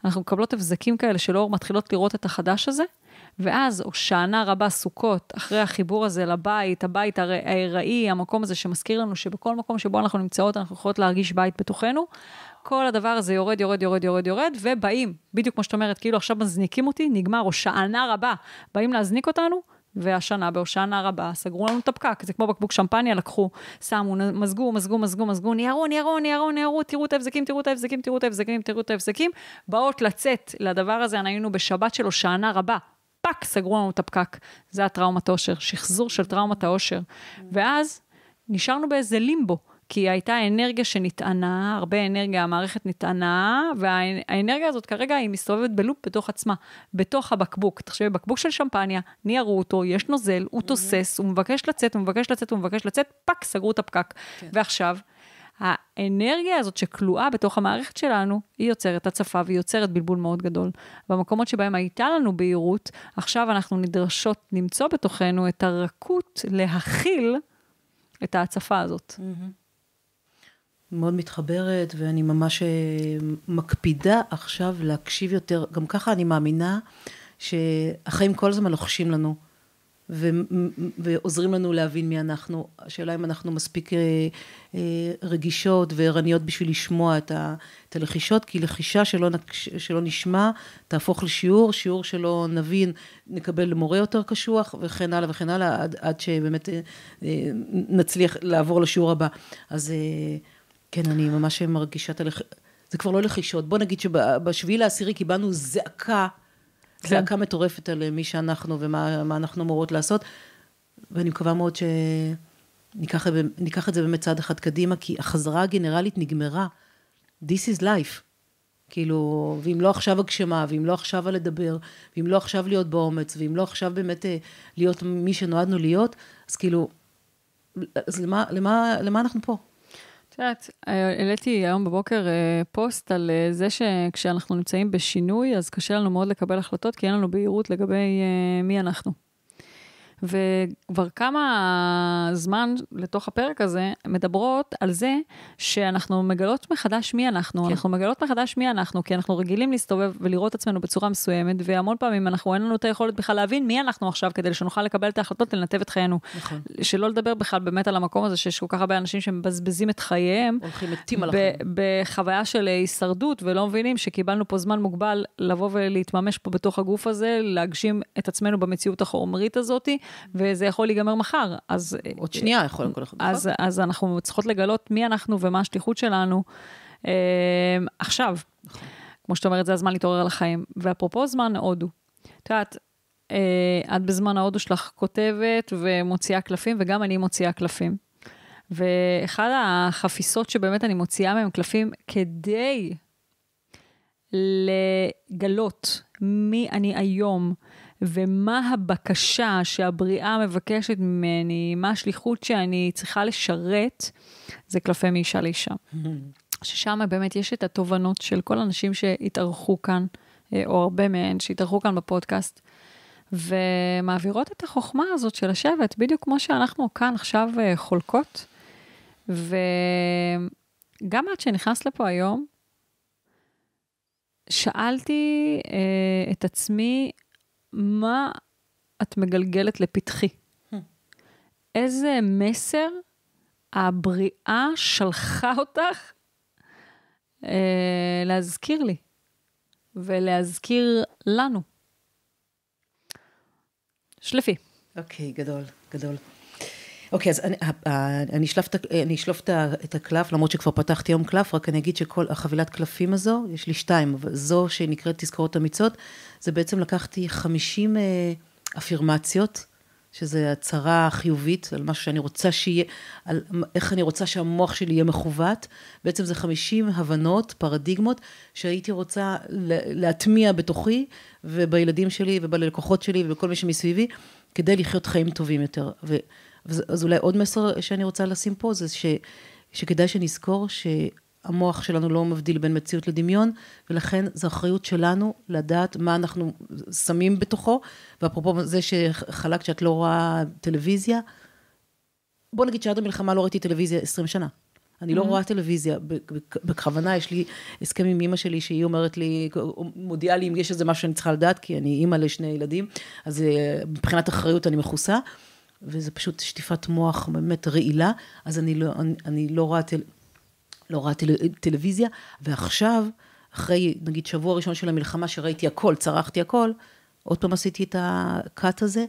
אנחנו מקבלות הבזקים כאלה שלא מתחילות לראות את החדש הזה, ואז הושענה רבה סוכות, אחרי החיבור הזה לבית, הבית הארעי, המקום הזה שמזכיר לנו שבכל מקום שבו אנחנו נמצאות, אנחנו יכולות להרגיש בית בתוכנו. כל הדבר הזה יורד, יורד, יורד, יורד, יורד, ובאים, בדיוק כמו שאת אומרת, כאילו עכשיו מזניקים אותי, נגמר, הושענה רבה, באים להזניק אותנו, והשנה בהושענא רבה סגרו לנו את הפקק, זה כמו בקבוק שמפניה, לקחו, שמו, מזגו, מזגו, מזגו, מזגו, ניירו, ניירו, ניירו, ניירו, תראו את ההבזקים, תראו את ההבזקים, תראו את ההבזקים, תראו את ההבזקים, באות לצאת לדבר הזה, היינו בשבת של הושענא רבה. פאק, סגרו לנו את הפקק. זה הטראומת עושר, שחזור של טראומת העושר. ואז נשארנו באיזה לימבו. כי הייתה אנרגיה שנטענה, הרבה אנרגיה, המערכת נטענה, והאנרגיה הזאת כרגע היא מסתובבת בלופ בתוך עצמה, בתוך הבקבוק. תחשבי, בקבוק של שמפניה, ניערו אותו, יש נוזל, הוא תוסס, הוא מבקש לצאת, הוא מבקש לצאת, הוא מבקש לצאת, פאק, סגרו את הפקק. כן. ועכשיו, האנרגיה הזאת שכלואה בתוך המערכת שלנו, היא יוצרת הצפה והיא יוצרת בלבול מאוד גדול. במקומות שבהם הייתה לנו בהירות, עכשיו אנחנו נדרשות למצוא בתוכנו את הרכות להכיל את ההצפה הזאת. Mm-hmm. מאוד מתחברת, ואני ממש אה, מקפידה עכשיו להקשיב יותר. גם ככה אני מאמינה שהחיים כל הזמן לוחשים לנו, ו- ועוזרים לנו להבין מי אנחנו. השאלה אם אנחנו מספיק אה, אה, רגישות וערניות בשביל לשמוע את, ה- את הלחישות, כי לחישה שלא, שלא נשמע תהפוך לשיעור, שיעור שלא נבין נקבל מורה יותר קשוח, וכן הלאה וכן הלאה, עד, עד שבאמת נצליח לעבור לשיעור הבא. אז... כן, אני ממש מרגישה את הלח... זה כבר לא לחישות. בוא נגיד שבשביעי לעשירי קיבלנו זעקה, כן. זעקה מטורפת על מי שאנחנו ומה אנחנו אמורות לעשות, ואני מקווה מאוד שניקח את זה באמת צעד אחד קדימה, כי החזרה הגנרלית נגמרה. This is life. כאילו, ואם לא עכשיו הגשמה, ואם לא עכשיו הלדבר, ואם לא עכשיו להיות באומץ, ואם לא עכשיו באמת אה, להיות מי שנועדנו להיות, אז כאילו, אז למה, למה, למה אנחנו פה? את יודעת, העליתי היום בבוקר אה, פוסט על אה, זה שכשאנחנו נמצאים בשינוי, אז קשה לנו מאוד לקבל החלטות, כי אין לנו בהירות לגבי אה, מי אנחנו. וכבר כמה זמן לתוך הפרק הזה מדברות על זה שאנחנו מגלות מחדש מי אנחנו. כן. אנחנו מגלות מחדש מי אנחנו, כי אנחנו רגילים להסתובב ולראות עצמנו בצורה מסוימת, והמון פעמים אנחנו, אין לנו את היכולת בכלל להבין מי אנחנו עכשיו, כדי שנוכל לקבל את ההחלטות, לנתב את חיינו. נכון. שלא לדבר בכלל באמת על המקום הזה שיש כל כך הרבה אנשים שמבזבזים את חייהם. הולכים מתים על החיים. בחוויה של הישרדות, ולא מבינים שקיבלנו פה זמן מוגבל לבוא ולהתממש פה בתוך הגוף הזה, להגשים את עצמנו במציאות החומרית הזאת, וזה יכול להיגמר מחר. אז... עוד שנייה יכול לקרות לך. אז, אז אנחנו צריכות לגלות מי אנחנו ומה השליחות שלנו אה, עכשיו. נכון. כמו שאת אומרת, זה הזמן להתעורר על החיים. ואפרופו זמן הודו, את יודעת, אה, את בזמן ההודו שלך כותבת ומוציאה קלפים, וגם אני מוציאה קלפים. ואחד החפיסות שבאמת אני מוציאה מהם קלפים כדי לגלות מי אני היום, ומה הבקשה שהבריאה מבקשת ממני, מה השליחות שאני צריכה לשרת, זה קלפי מאישה לאישה. ששם באמת יש את התובנות של כל האנשים שהתארחו כאן, אה, או הרבה מהן שהתארחו כאן בפודקאסט, ומעבירות את החוכמה הזאת של לשבת, בדיוק כמו שאנחנו כאן עכשיו אה, חולקות. וגם עד שנכנסת לפה היום, שאלתי אה, את עצמי, מה את מגלגלת לפתחי? איזה מסר הבריאה שלחה אותך אה, להזכיר לי ולהזכיר לנו? שלפי. אוקיי, okay, גדול, גדול. אוקיי, אז אני, אשלוף, את הקלף, למרות שכבר פתחתי היום קלף, רק אני אגיד שכל החבילת קלפים הזו, יש לי שתיים, אבל זו שנקראת תזכורות אמיצות, זה בעצם לקחתי 50 אה, אפירמציות, שזה הצהרה חיובית על משהו שאני רוצה שיהיה, על איך אני רוצה שהמוח שלי יהיה מכוות. בעצם זה 50 הבנות, פרדיגמות, שהייתי רוצה להטמיע בתוכי ובילדים שלי ובלקוחות שלי ובכל מי שמסביבי, כדי לחיות חיים טובים יותר. אז אולי עוד מסר שאני רוצה לשים פה, זה ש, שכדאי שנזכור שהמוח שלנו לא מבדיל בין מציאות לדמיון, ולכן זו אחריות שלנו לדעת מה אנחנו שמים בתוכו, ואפרופו זה שחלקת שאת לא רואה טלוויזיה, בוא נגיד שעד המלחמה לא ראיתי טלוויזיה 20 שנה. אני לא mm-hmm. רואה טלוויזיה, בכוונה יש לי הסכם עם אימא שלי שהיא אומרת לי, מודיעה לי אם יש איזה משהו שאני צריכה לדעת, כי אני אימא לשני ילדים, אז אה, מבחינת אחריות אני מכוסה. וזה פשוט שטיפת מוח באמת רעילה, אז אני לא, אני, אני לא רואה, טל, לא רואה טל, טלוויזיה, ועכשיו, אחרי נגיד שבוע ראשון של המלחמה שראיתי הכל, צרחתי הכל, עוד פעם עשיתי את הקאט הזה,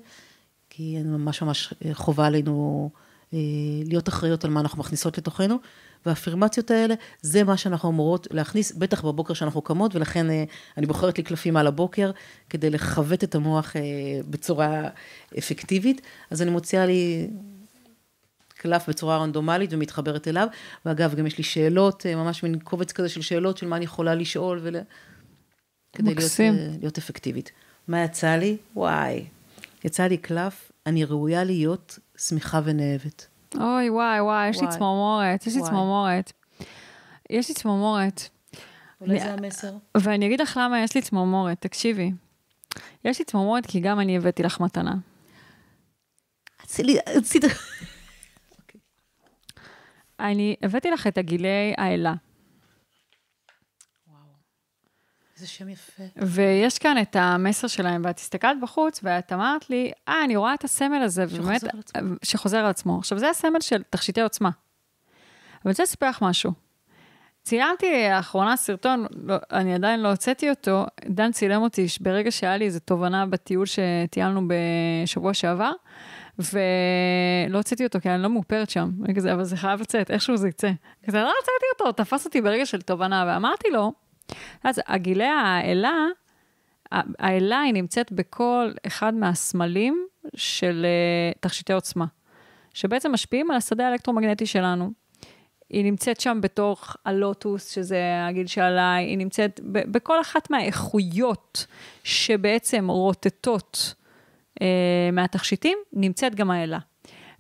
כי ממש ממש חובה עלינו אה, להיות אחראיות על מה אנחנו מכניסות לתוכנו, והאפירמציות האלה, זה מה שאנחנו אמורות להכניס, בטח בבוקר שאנחנו קמות, ולכן אה, אני בוחרת לי קלפים על הבוקר, כדי לכבט את המוח אה, בצורה אפקטיבית. אז אני מוציאה לי קלף בצורה רנדומלית ומתחברת אליו, ואגב, גם יש לי שאלות, ממש מין קובץ כזה של שאלות, של מה אני יכולה לשאול, ול... כדי להיות, להיות אפקטיבית. מה יצא לי? וואי. יצא לי קלף, אני ראויה להיות שמחה ונאהבת. אוי, וואי, וואי, יש לי צמרמורת, יש לי צמרמורת. יש לי צמרמורת. אולי זה המסר. ואני אגיד לך למה יש לי צמרמורת, תקשיבי. יש לי צמרמורת כי גם אני הבאתי לך מתנה. רצית... אני הבאתי לך את הגילי האלה. איזה שם יפה. ויש כאן את המסר שלהם, ואת הסתכלת בחוץ, ואת אמרת לי, אה, אני רואה את הסמל הזה, שחוזר ובאמת, על עצמו. שחוזר על עצמו. עכשיו, זה הסמל של תכשיטי עוצמה. אבל אני רוצה לספר לך משהו. צילמתי לאחרונה סרטון, לא, אני עדיין לא הוצאתי אותו, דן צילם אותי ברגע שהיה לי איזו תובנה בטיול שטיילנו בשבוע שעבר, ולא הוצאתי אותו, כי אני לא מאופרת שם, אבל זה חייב לצאת, איכשהו זה יצא. כזה, לא הוצאתי אותו, תפס אותי ברגע של תובנה, ואמרתי לו, אז הגילי האלה, האלה היא נמצאת בכל אחד מהסמלים של uh, תכשיטי עוצמה, שבעצם משפיעים על השדה האלקטרומגנטי שלנו. היא נמצאת שם בתוך הלוטוס, שזה הגיל שעליי, היא נמצאת ב- בכל אחת מהאיכויות שבעצם רוטטות uh, מהתכשיטים, נמצאת גם האלה.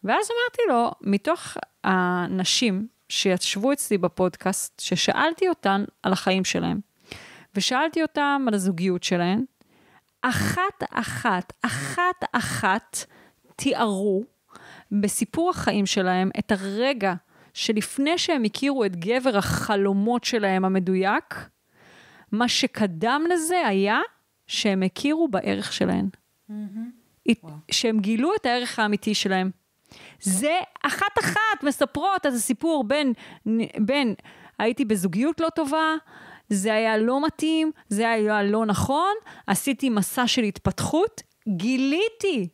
ואז אמרתי לו, מתוך הנשים שישבו אצלי בפודקאסט, ששאלתי אותן על החיים שלהם, ושאלתי אותם על הזוגיות שלהן, אחת אחת, אחת אחת תיארו בסיפור החיים שלהם את הרגע שלפני שהם הכירו את גבר החלומות שלהם המדויק, מה שקדם לזה היה שהם הכירו בערך שלהם. Mm-hmm. שהם גילו את הערך האמיתי שלהם. זה אחת-אחת מספרות את הסיפור בין, בין הייתי בזוגיות לא טובה, זה היה לא מתאים, זה היה לא נכון, עשיתי מסע של התפתחות, גיליתי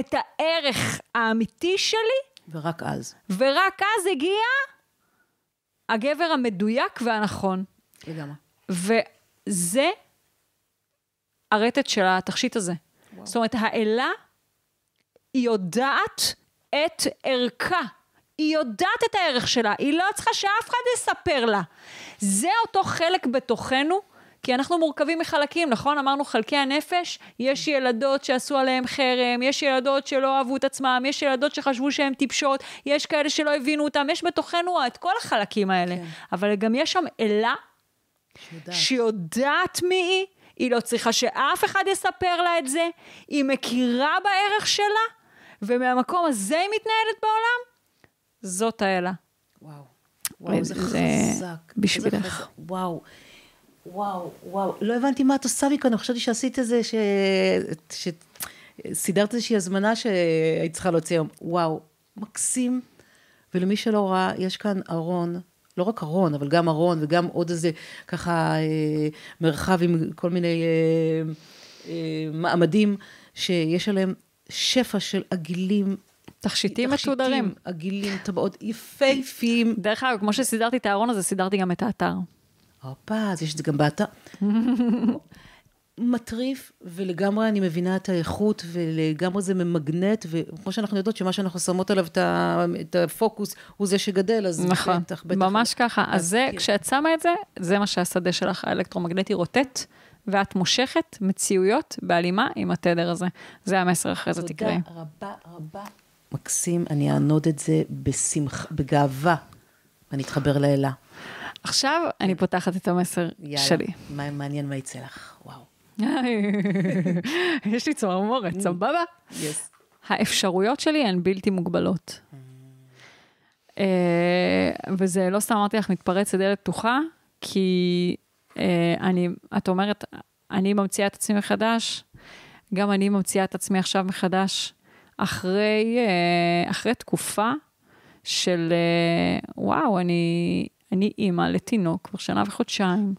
את הערך האמיתי שלי. ורק אז. ורק אז הגיע הגבר המדויק והנכון. לגמרי. וזה הרטט של התכשיט הזה. וואו. זאת אומרת, האלה, היא יודעת את ערכה. היא יודעת את הערך שלה, היא לא צריכה שאף אחד יספר לה. זה אותו חלק בתוכנו, כי אנחנו מורכבים מחלקים, נכון? אמרנו חלקי הנפש, יש ילדות שעשו עליהם חרם, יש ילדות שלא אהבו את עצמם, יש ילדות שחשבו שהן טיפשות, יש כאלה שלא הבינו אותם, יש בתוכנו את כל החלקים האלה. כן. אבל גם יש שם אלה שיודעת. שיודעת מי היא, היא לא צריכה שאף אחד יספר לה את זה, היא מכירה בערך שלה, ומהמקום הזה היא מתנהלת בעולם, זאת האלה. וואו. וואו, זה חזק. בשבילך. וואו. וואו, וואו. לא הבנתי מה את עושה מכאן, חשבתי שעשית איזה, ש... ש... סידרת איזושהי הזמנה שהיית צריכה להוציא היום. וואו, מקסים. ולמי שלא ראה, יש כאן ארון, לא רק ארון, אבל גם ארון וגם עוד איזה ככה אה, מרחב עם כל מיני אה, אה, מעמדים שיש עליהם שפע של עגילים תכשיטים מסודרים. עגילים, טבעות יפהפיים. דרך אגב, כמו שסידרתי את הארון הזה, סידרתי גם את האתר. הופה, אז יש את זה גם באתר. מטריף, ולגמרי אני מבינה את האיכות, ולגמרי זה ממגנט, וכמו שאנחנו יודעות שמה שאנחנו שמות עליו את הפוקוס, הוא זה שגדל, אז נכון, בטח, בטח. ממש ככה. אז, אז זה, כן. כשאת שמה את זה, זה מה שהשדה שלך האלקטרומגנטי רוטט. ואת מושכת מציאויות בהלימה עם התדר הזה. זה המסר אחרי זה תקראי. תודה רבה רבה מקסים, אני אענוד את זה בשמחה, בגאווה, ואני אתחבר לאלה. עכשיו אני פותחת את המסר יאללה, שלי. מה מעניין מה יצא לך, וואו. יש לי צמרמורת, mm. סבבה? Yes. האפשרויות שלי הן בלתי מוגבלות. Mm. אה, וזה לא סתם אמרתי לך מתפרץ לדלת פתוחה, כי אני, את אומרת, אני ממציאה את עצמי מחדש, גם אני ממציאה את עצמי עכשיו מחדש. אחרי, אה, אחרי תקופה של, אה, וואו, אני, אני אימא לתינוק כבר שנה וחודשיים.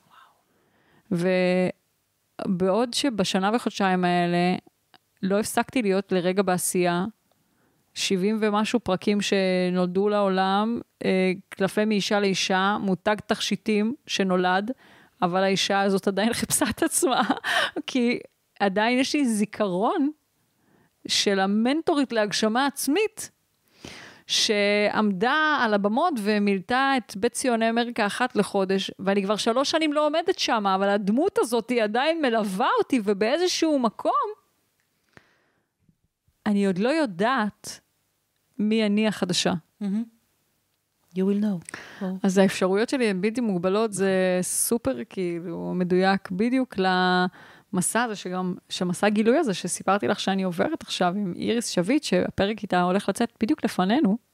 ובעוד שבשנה וחודשיים האלה לא הפסקתי להיות לרגע בעשייה, 70 ומשהו פרקים שנולדו לעולם, אה, קלפי מאישה לאישה, מותג תכשיטים שנולד, אבל האישה הזאת עדיין חיפשה את עצמה, כי עדיין יש לי זיכרון של המנטורית להגשמה עצמית, שעמדה על הבמות ומילתה את בית ציוני אמריקה אחת לחודש, ואני כבר שלוש שנים לא עומדת שם, אבל הדמות הזאת היא עדיין מלווה אותי, ובאיזשהו מקום, אני עוד לא יודעת מי אני החדשה. Mm-hmm. You will know. Oh. אז האפשרויות שלי הן בלתי מוגבלות, זה סופר כאילו מדויק בדיוק ל... המסע הזה, שגם, שמסע גילוי הזה, שסיפרתי לך שאני עוברת עכשיו עם איריס שביט, שהפרק איתה הולך לצאת בדיוק לפנינו.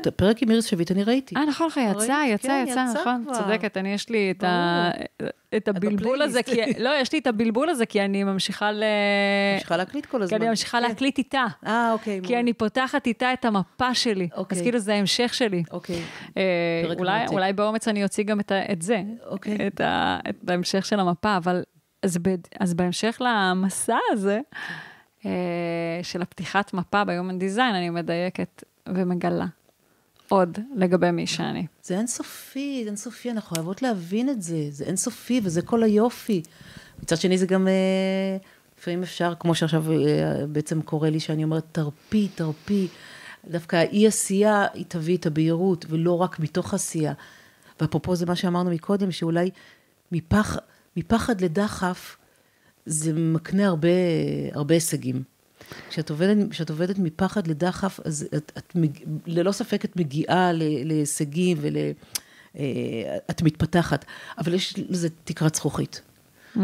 את הפרק עם איריס שביט אני ראיתי. אה, נכון, נכון, יצא, יצא, כן, יצא, נכון, צודקת, אני, יש לי את, ה, את הבלבול הזה, כי, לא, יש לי את הבלבול הזה, כי אני ממשיכה ל... ממשיכה להקליט כל הזמן. כי אני ממשיכה כן. להקליט איתה. אה, אוקיי. כי אני פותחת איתה את המפה שלי. אוקיי. אז כאילו זה ההמשך שלי. אוקיי. אה, אולי, אולי באומץ אני אוציא גם את, זה. אוקיי. את, ההמשך של המפה, אבל אז בהמשך למסע הזה, אה, של הפתיחת מפה ב-Human Design, אני מדייקת ומגלה עוד לגבי מי שאני. זה אינסופי, זה אינסופי, אנחנו אוהבות להבין את זה, זה אינסופי וזה כל היופי. מצד שני זה גם, אה, לפעמים אפשר, כמו שעכשיו אה, בעצם קורה לי, שאני אומרת, תרפי, תרפי. דווקא האי עשייה, היא תביא את הבהירות, ולא רק מתוך עשייה. ואפרופו זה מה שאמרנו מקודם, שאולי מפח... מפחד לדחף, זה מקנה הרבה, הרבה הישגים. כשאת עובדת, כשאת עובדת מפחד לדחף, אז את, את, ללא ספק את מגיעה להישגים ול... אה, את מתפתחת, אבל יש לזה תקרת זכוכית. Mm-hmm.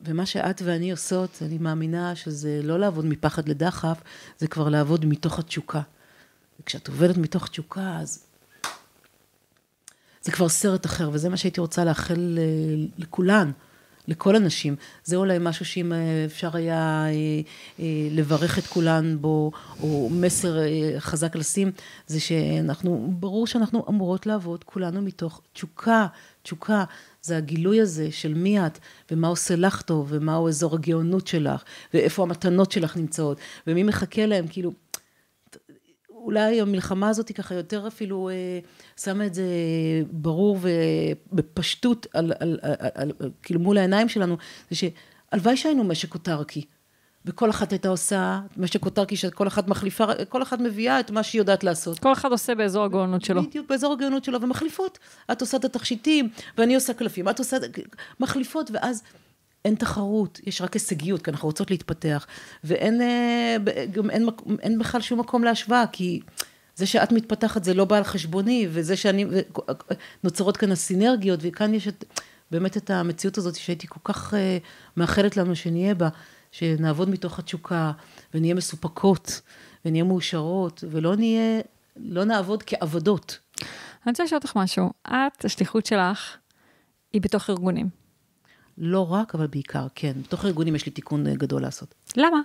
ומה שאת ואני עושות, אני מאמינה שזה לא לעבוד מפחד לדחף, זה כבר לעבוד מתוך התשוקה. וכשאת עובדת מתוך תשוקה, אז זה כבר סרט אחר, וזה מה שהייתי רוצה לאחל אה, לכולן. לכל הנשים. זה אולי משהו שאם אה, אפשר היה לברך את כולן בו, או מסר חזק לשים, זה שאנחנו, ברור שאנחנו אמורות לעבוד כולנו מתוך תשוקה, תשוקה. זה הגילוי הזה של מי את, ומה עושה לך טוב, ומהו אזור הגאונות שלך, ואיפה המתנות שלך נמצאות, ומי מחכה להם, כאילו, אולי המלחמה הזאת ככה יותר אפילו אה, שמה את זה ברור ובפשטות על, על, על, על, על, כאילו מול העיניים שלנו, זה שהלוואי שהיינו משק אוטרקי. וכל אחת הייתה עושה משק אוטרקי שכל אחת מחליפה, כל אחת מביאה את מה שהיא יודעת לעשות. כל אחד עושה באזור הגאונות שלו. בדיוק, באזור הגאונות שלו, ומחליפות. את עושה את התכשיטים, ואני עושה קלפים, את עושה... מחליפות, ואז אין תחרות, יש רק הישגיות, כי אנחנו רוצות להתפתח. ואין אה, גם אין, אין בכלל שום מקום להשוואה, כי זה שאת מתפתחת זה לא בא על חשבוני, וזה שאני... נוצרות כאן הסינרגיות, וכאן יש את, באמת את המציאות הזאת שהייתי כל כך אה, מאחלת לנו שנהיה בה. שנעבוד מתוך התשוקה, ונהיה מסופקות, ונהיה מאושרות, ולא נהיה, לא נעבוד כעבדות. אני רוצה לשאול אותך משהו. את, השליחות שלך, היא בתוך ארגונים. לא רק, אבל בעיקר, כן. בתוך ארגונים יש לי תיקון אה, גדול לעשות. למה?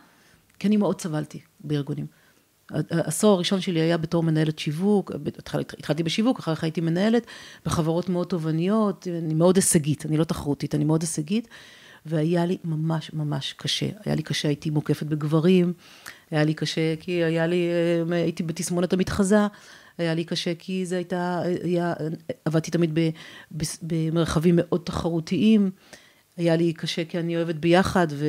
כי אני מאוד סבלתי בארגונים. העשור הראשון שלי היה בתור מנהלת שיווק, התחלתי בשיווק, אחר כך הייתי מנהלת בחברות מאוד תובעניות, אני מאוד הישגית, אני לא תחרותית, אני מאוד הישגית, והיה לי ממש ממש קשה. היה לי קשה, הייתי מוקפת בגברים, היה לי קשה כי היה לי, אה, הייתי בתסמונת המתחזה, היה לי קשה כי זה הייתה, היה, עבדתי תמיד ב, ב, במרחבים מאוד תחרותיים. היה לי קשה כי אני אוהבת ביחד, ו,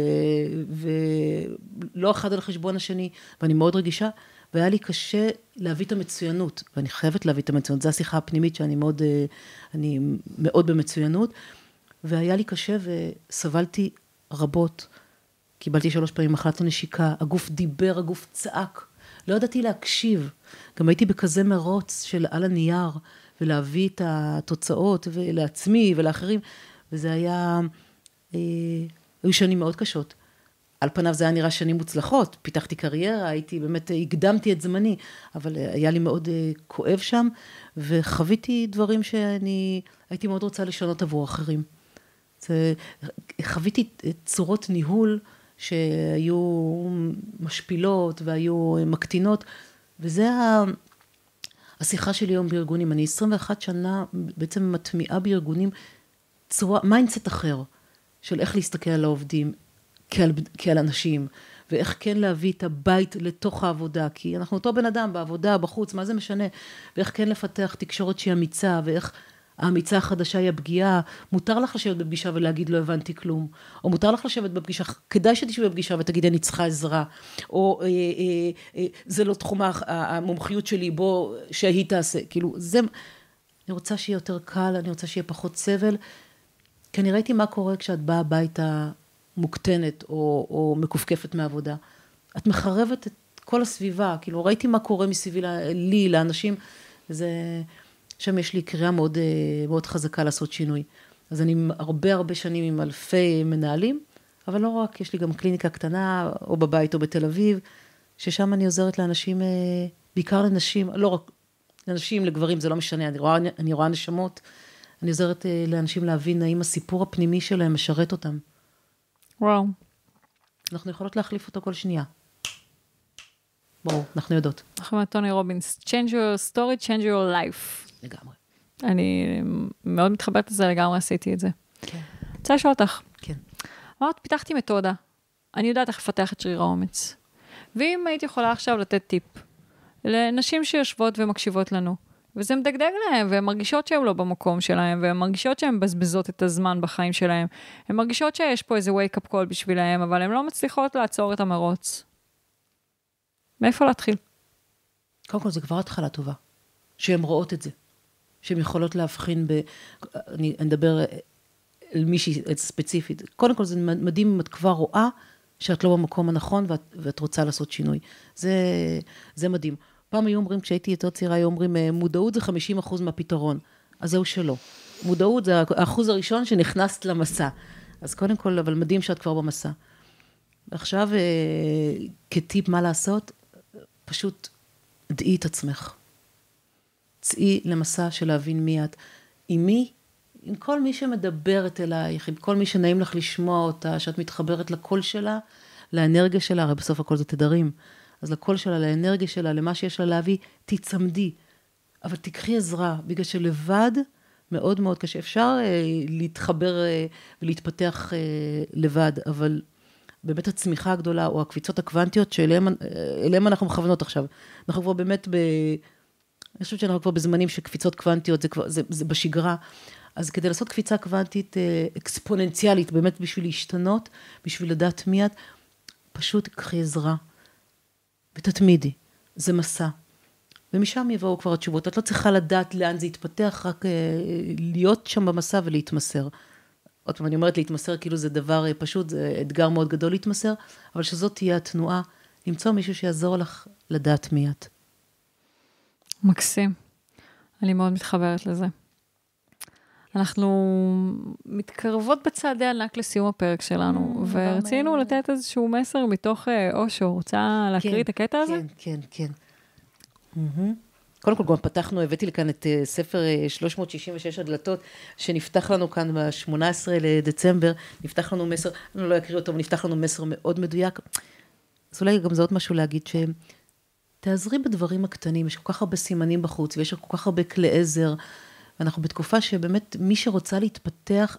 ולא אחד על חשבון השני, ואני מאוד רגישה, והיה לי קשה להביא את המצוינות, ואני חייבת להביא את המצוינות, זו השיחה הפנימית שאני מאוד, אה, אני מאוד במצוינות, והיה לי קשה וסבלתי רבות. קיבלתי שלוש פעמים מחלת הנשיקה, הגוף דיבר, הגוף צעק. לא ידעתי להקשיב. גם הייתי בכזה מרוץ של על הנייר, ולהביא את התוצאות לעצמי ולאחרים, וזה היה, היו שנים מאוד קשות. על פניו זה היה נראה שנים מוצלחות, פיתחתי קריירה, הייתי באמת, הקדמתי את זמני, אבל היה לי מאוד אה, כואב שם, וחוויתי דברים שאני הייתי מאוד רוצה לשנות עבור אחרים. זה, חוויתי צורות ניהול שהיו משפילות והיו מקטינות, וזה ה... השיחה שלי היום בארגונים. אני 21 שנה בעצם מטמיעה בארגונים צורה, mindset אחר, של איך להסתכל על העובדים כעל, כעל אנשים, ואיך כן להביא את הבית לתוך העבודה, כי אנחנו אותו בן אדם, בעבודה, בחוץ, מה זה משנה, ואיך כן לפתח תקשורת שהיא אמיצה, ואיך האמיצה החדשה היא הפגיעה, מותר לך לשבת בפגישה ולהגיד לא הבנתי כלום, או מותר לך לשבת בפגישה, כדאי שתשבי בפגישה ותגידי אני צריכה עזרה, או אה, אה, אה, זה לא תחום המומחיות שלי, בוא, שהיא תעשה, כאילו, זה, אני רוצה שיהיה יותר קל, אני רוצה שיהיה פחות סבל, כי אני ראיתי מה קורה כשאת באה הביתה מוקטנת או, או מכופכפת מעבודה. את מחרבת את כל הסביבה, כאילו ראיתי מה קורה מסביבי לי, לאנשים, וזה... שם יש לי קריאה מאוד, אה, מאוד חזקה לעשות שינוי. אז אני הרבה הרבה שנים עם אלפי מנהלים, אבל לא רק, יש לי גם קליניקה קטנה, או בבית או בתל אביב, ששם אני עוזרת לאנשים, אה, בעיקר לנשים, לא רק לנשים, לגברים, זה לא משנה, אני רואה, אני רואה נשמות, אני עוזרת אה, לאנשים להבין האם הסיפור הפנימי שלהם משרת אותם. וואו. אנחנו יכולות להחליף אותו כל שנייה. ברור, אנחנו יודעות. אנחנו טוני רובינס, change your story, change your life. לגמרי. אני מאוד מתחברת לזה, לגמרי עשיתי את זה. כן. רוצה לשאול אותך. כן. אמרת, פיתחתי מתודה. אני יודעת איך לפתח את שריר האומץ. ואם היית יכולה עכשיו לתת טיפ לנשים שיושבות ומקשיבות לנו, וזה מדגדג להם, והן מרגישות שהן לא במקום שלהן, והן מרגישות שהן מבזבזות את הזמן בחיים שלהן, הן מרגישות שיש פה איזה wake-up call בשבילהן, אבל הן לא מצליחות לעצור את המרוץ. מאיפה להתחיל? קודם כל, זו כבר התחלה טובה, שהן רואות את זה. שהן יכולות להבחין ב... אני אדבר על מישהי ספציפית. קודם כל זה מדהים אם את כבר רואה שאת לא במקום הנכון ואת, ואת רוצה לעשות שינוי. זה, זה מדהים. פעם היו אומרים, כשהייתי יותר צעירה, היו אומרים, אה, מודעות זה 50 אחוז מהפתרון. אז זהו שלא. מודעות זה האחוז הראשון שנכנסת למסע. אז קודם כל, אבל מדהים שאת כבר במסע. עכשיו, אה, כטיפ מה לעשות, פשוט דעי את עצמך. צאי למסע של להבין מי את. עם מי? עם כל מי שמדברת אלייך, עם כל מי שנעים לך לשמוע אותה, שאת מתחברת לקול שלה, לאנרגיה שלה, הרי בסוף הכל זה תדרים. אז לקול שלה, לאנרגיה שלה, למה שיש לה להביא, תצמדי. אבל תיקחי עזרה, בגלל שלבד מאוד מאוד קשה. אפשר אה, להתחבר אה, ולהתפתח אה, לבד, אבל באמת הצמיחה הגדולה, או הקפיצות הקוונטיות שאליהם אה, אנחנו מכוונות עכשיו. אנחנו כבר באמת ב... אני חושבת שאנחנו כבר בזמנים שקפיצות קוונטיות זה כבר, זה, זה בשגרה. אז כדי לעשות קפיצה קוונטית אה, אקספוננציאלית, באמת בשביל להשתנות, בשביל לדעת מי את, פשוט קחי עזרה ותתמידי. זה מסע. ומשם יבואו כבר התשובות. את לא צריכה לדעת לאן זה יתפתח, רק אה, להיות שם במסע ולהתמסר. עוד פעם, אני אומרת להתמסר כאילו זה דבר אה, פשוט, זה אתגר מאוד גדול להתמסר, אבל שזאת תהיה התנועה, למצוא מישהו שיעזור לך לדעת מי את. מקסים. אני מאוד מתחברת לזה. אנחנו מתקרבות בצעדי ענק לסיום הפרק שלנו, mm, ורצינו לתת איזשהו מסר מתוך אה, אושו. רוצה להקריא כן, את הקטע הזה? כן, כן, כן. קודם כל, גם פתחנו, הבאתי לכאן את אה, ספר 366 אה, הדלתות, שנפתח לנו כאן ב-18 לדצמבר, נפתח לנו מסר, אני לא אקריא אותו, אבל נפתח לנו מסר מאוד מדויק. אז אולי גם זה עוד משהו להגיד, שהם... תעזרי בדברים הקטנים, יש כל כך הרבה סימנים בחוץ, ויש כל כך הרבה כלי עזר, ואנחנו בתקופה שבאמת מי שרוצה להתפתח,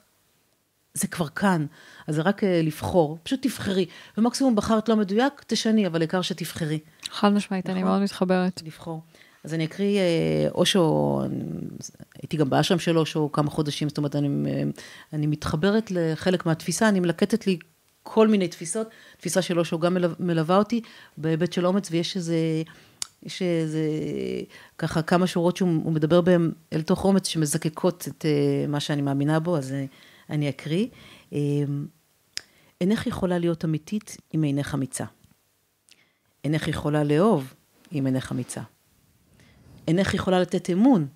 זה כבר כאן, אז זה רק אה, לבחור, פשוט תבחרי, ומקסימום בחרת לא מדויק, תשני, אבל העיקר שתבחרי. חד משמעית, נכון? אני מאוד מתחברת. לבחור. אז אני אקריא, אה, אושו, הייתי גם באשרם של אושו כמה חודשים, זאת אומרת, אני, אה, אני מתחברת לחלק מהתפיסה, אני מלקטת לי כל מיני תפיסות, תפיסה של אושו גם מלווה אותי בהיבט של אומץ, ויש איזה, יש איזה, ככה כמה שורות שהוא מדבר בהן אל תוך אומץ, שמזקקות את אה, מה שאני מאמינה בו, אז אני אקריא. אינך יכולה להיות אמיתית אם אינך אמיצה. אינך יכולה לאהוב אם אינך אמיצה. אינך יכולה לתת אמון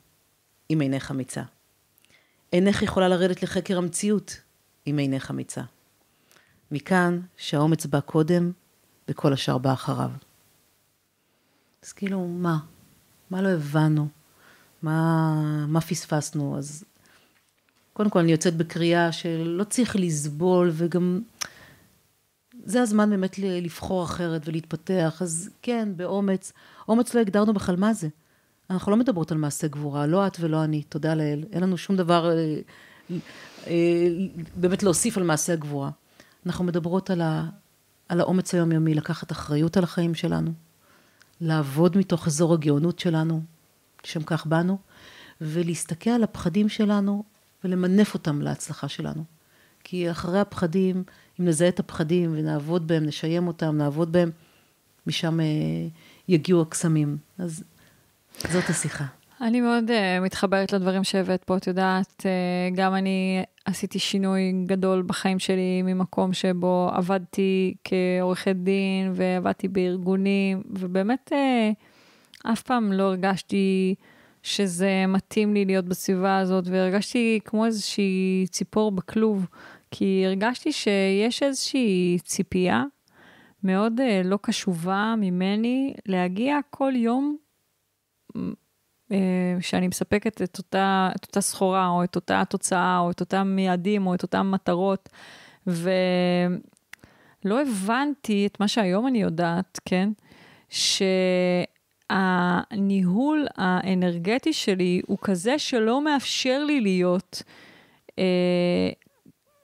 אם אינך אמיצה. אינך יכולה לרדת לחקר המציאות אם אינך אמיצה. מכאן שהאומץ בא קודם וכל השאר בא אחריו. אז כאילו, מה? מה לא הבנו? מה, מה פספסנו? אז קודם כל אני יוצאת בקריאה שלא צריך לסבול וגם זה הזמן באמת לבחור אחרת ולהתפתח. אז כן, באומץ. אומץ לא הגדרנו בכלל מה זה. אנחנו לא מדברות על מעשה גבורה, לא את ולא אני, תודה לאל. אין לנו שום דבר אה, אה, באמת להוסיף על מעשה הגבורה. אנחנו מדברות על, ה, על האומץ היומיומי, לקחת אחריות על החיים שלנו, לעבוד מתוך אזור הגאונות שלנו, לשם כך באנו, ולהסתכל על הפחדים שלנו ולמנף אותם להצלחה שלנו. כי אחרי הפחדים, אם נזהה את הפחדים ונעבוד בהם, נשיים אותם, נעבוד בהם, משם אה, יגיעו הקסמים. אז זאת השיחה. אני מאוד uh, מתחברת לדברים שהבאת פה, את יודעת, uh, גם אני עשיתי שינוי גדול בחיים שלי ממקום שבו עבדתי כעורכת דין ועבדתי בארגונים, ובאמת uh, אף פעם לא הרגשתי שזה מתאים לי להיות בסביבה הזאת, והרגשתי כמו איזושהי ציפור בכלוב, כי הרגשתי שיש איזושהי ציפייה מאוד uh, לא קשובה ממני להגיע כל יום שאני מספקת את אותה, את אותה סחורה, או את אותה תוצאה, או את אותם יעדים, או את אותן מטרות. ולא הבנתי את מה שהיום אני יודעת, כן? שהניהול האנרגטי שלי הוא כזה שלא מאפשר לי להיות אה,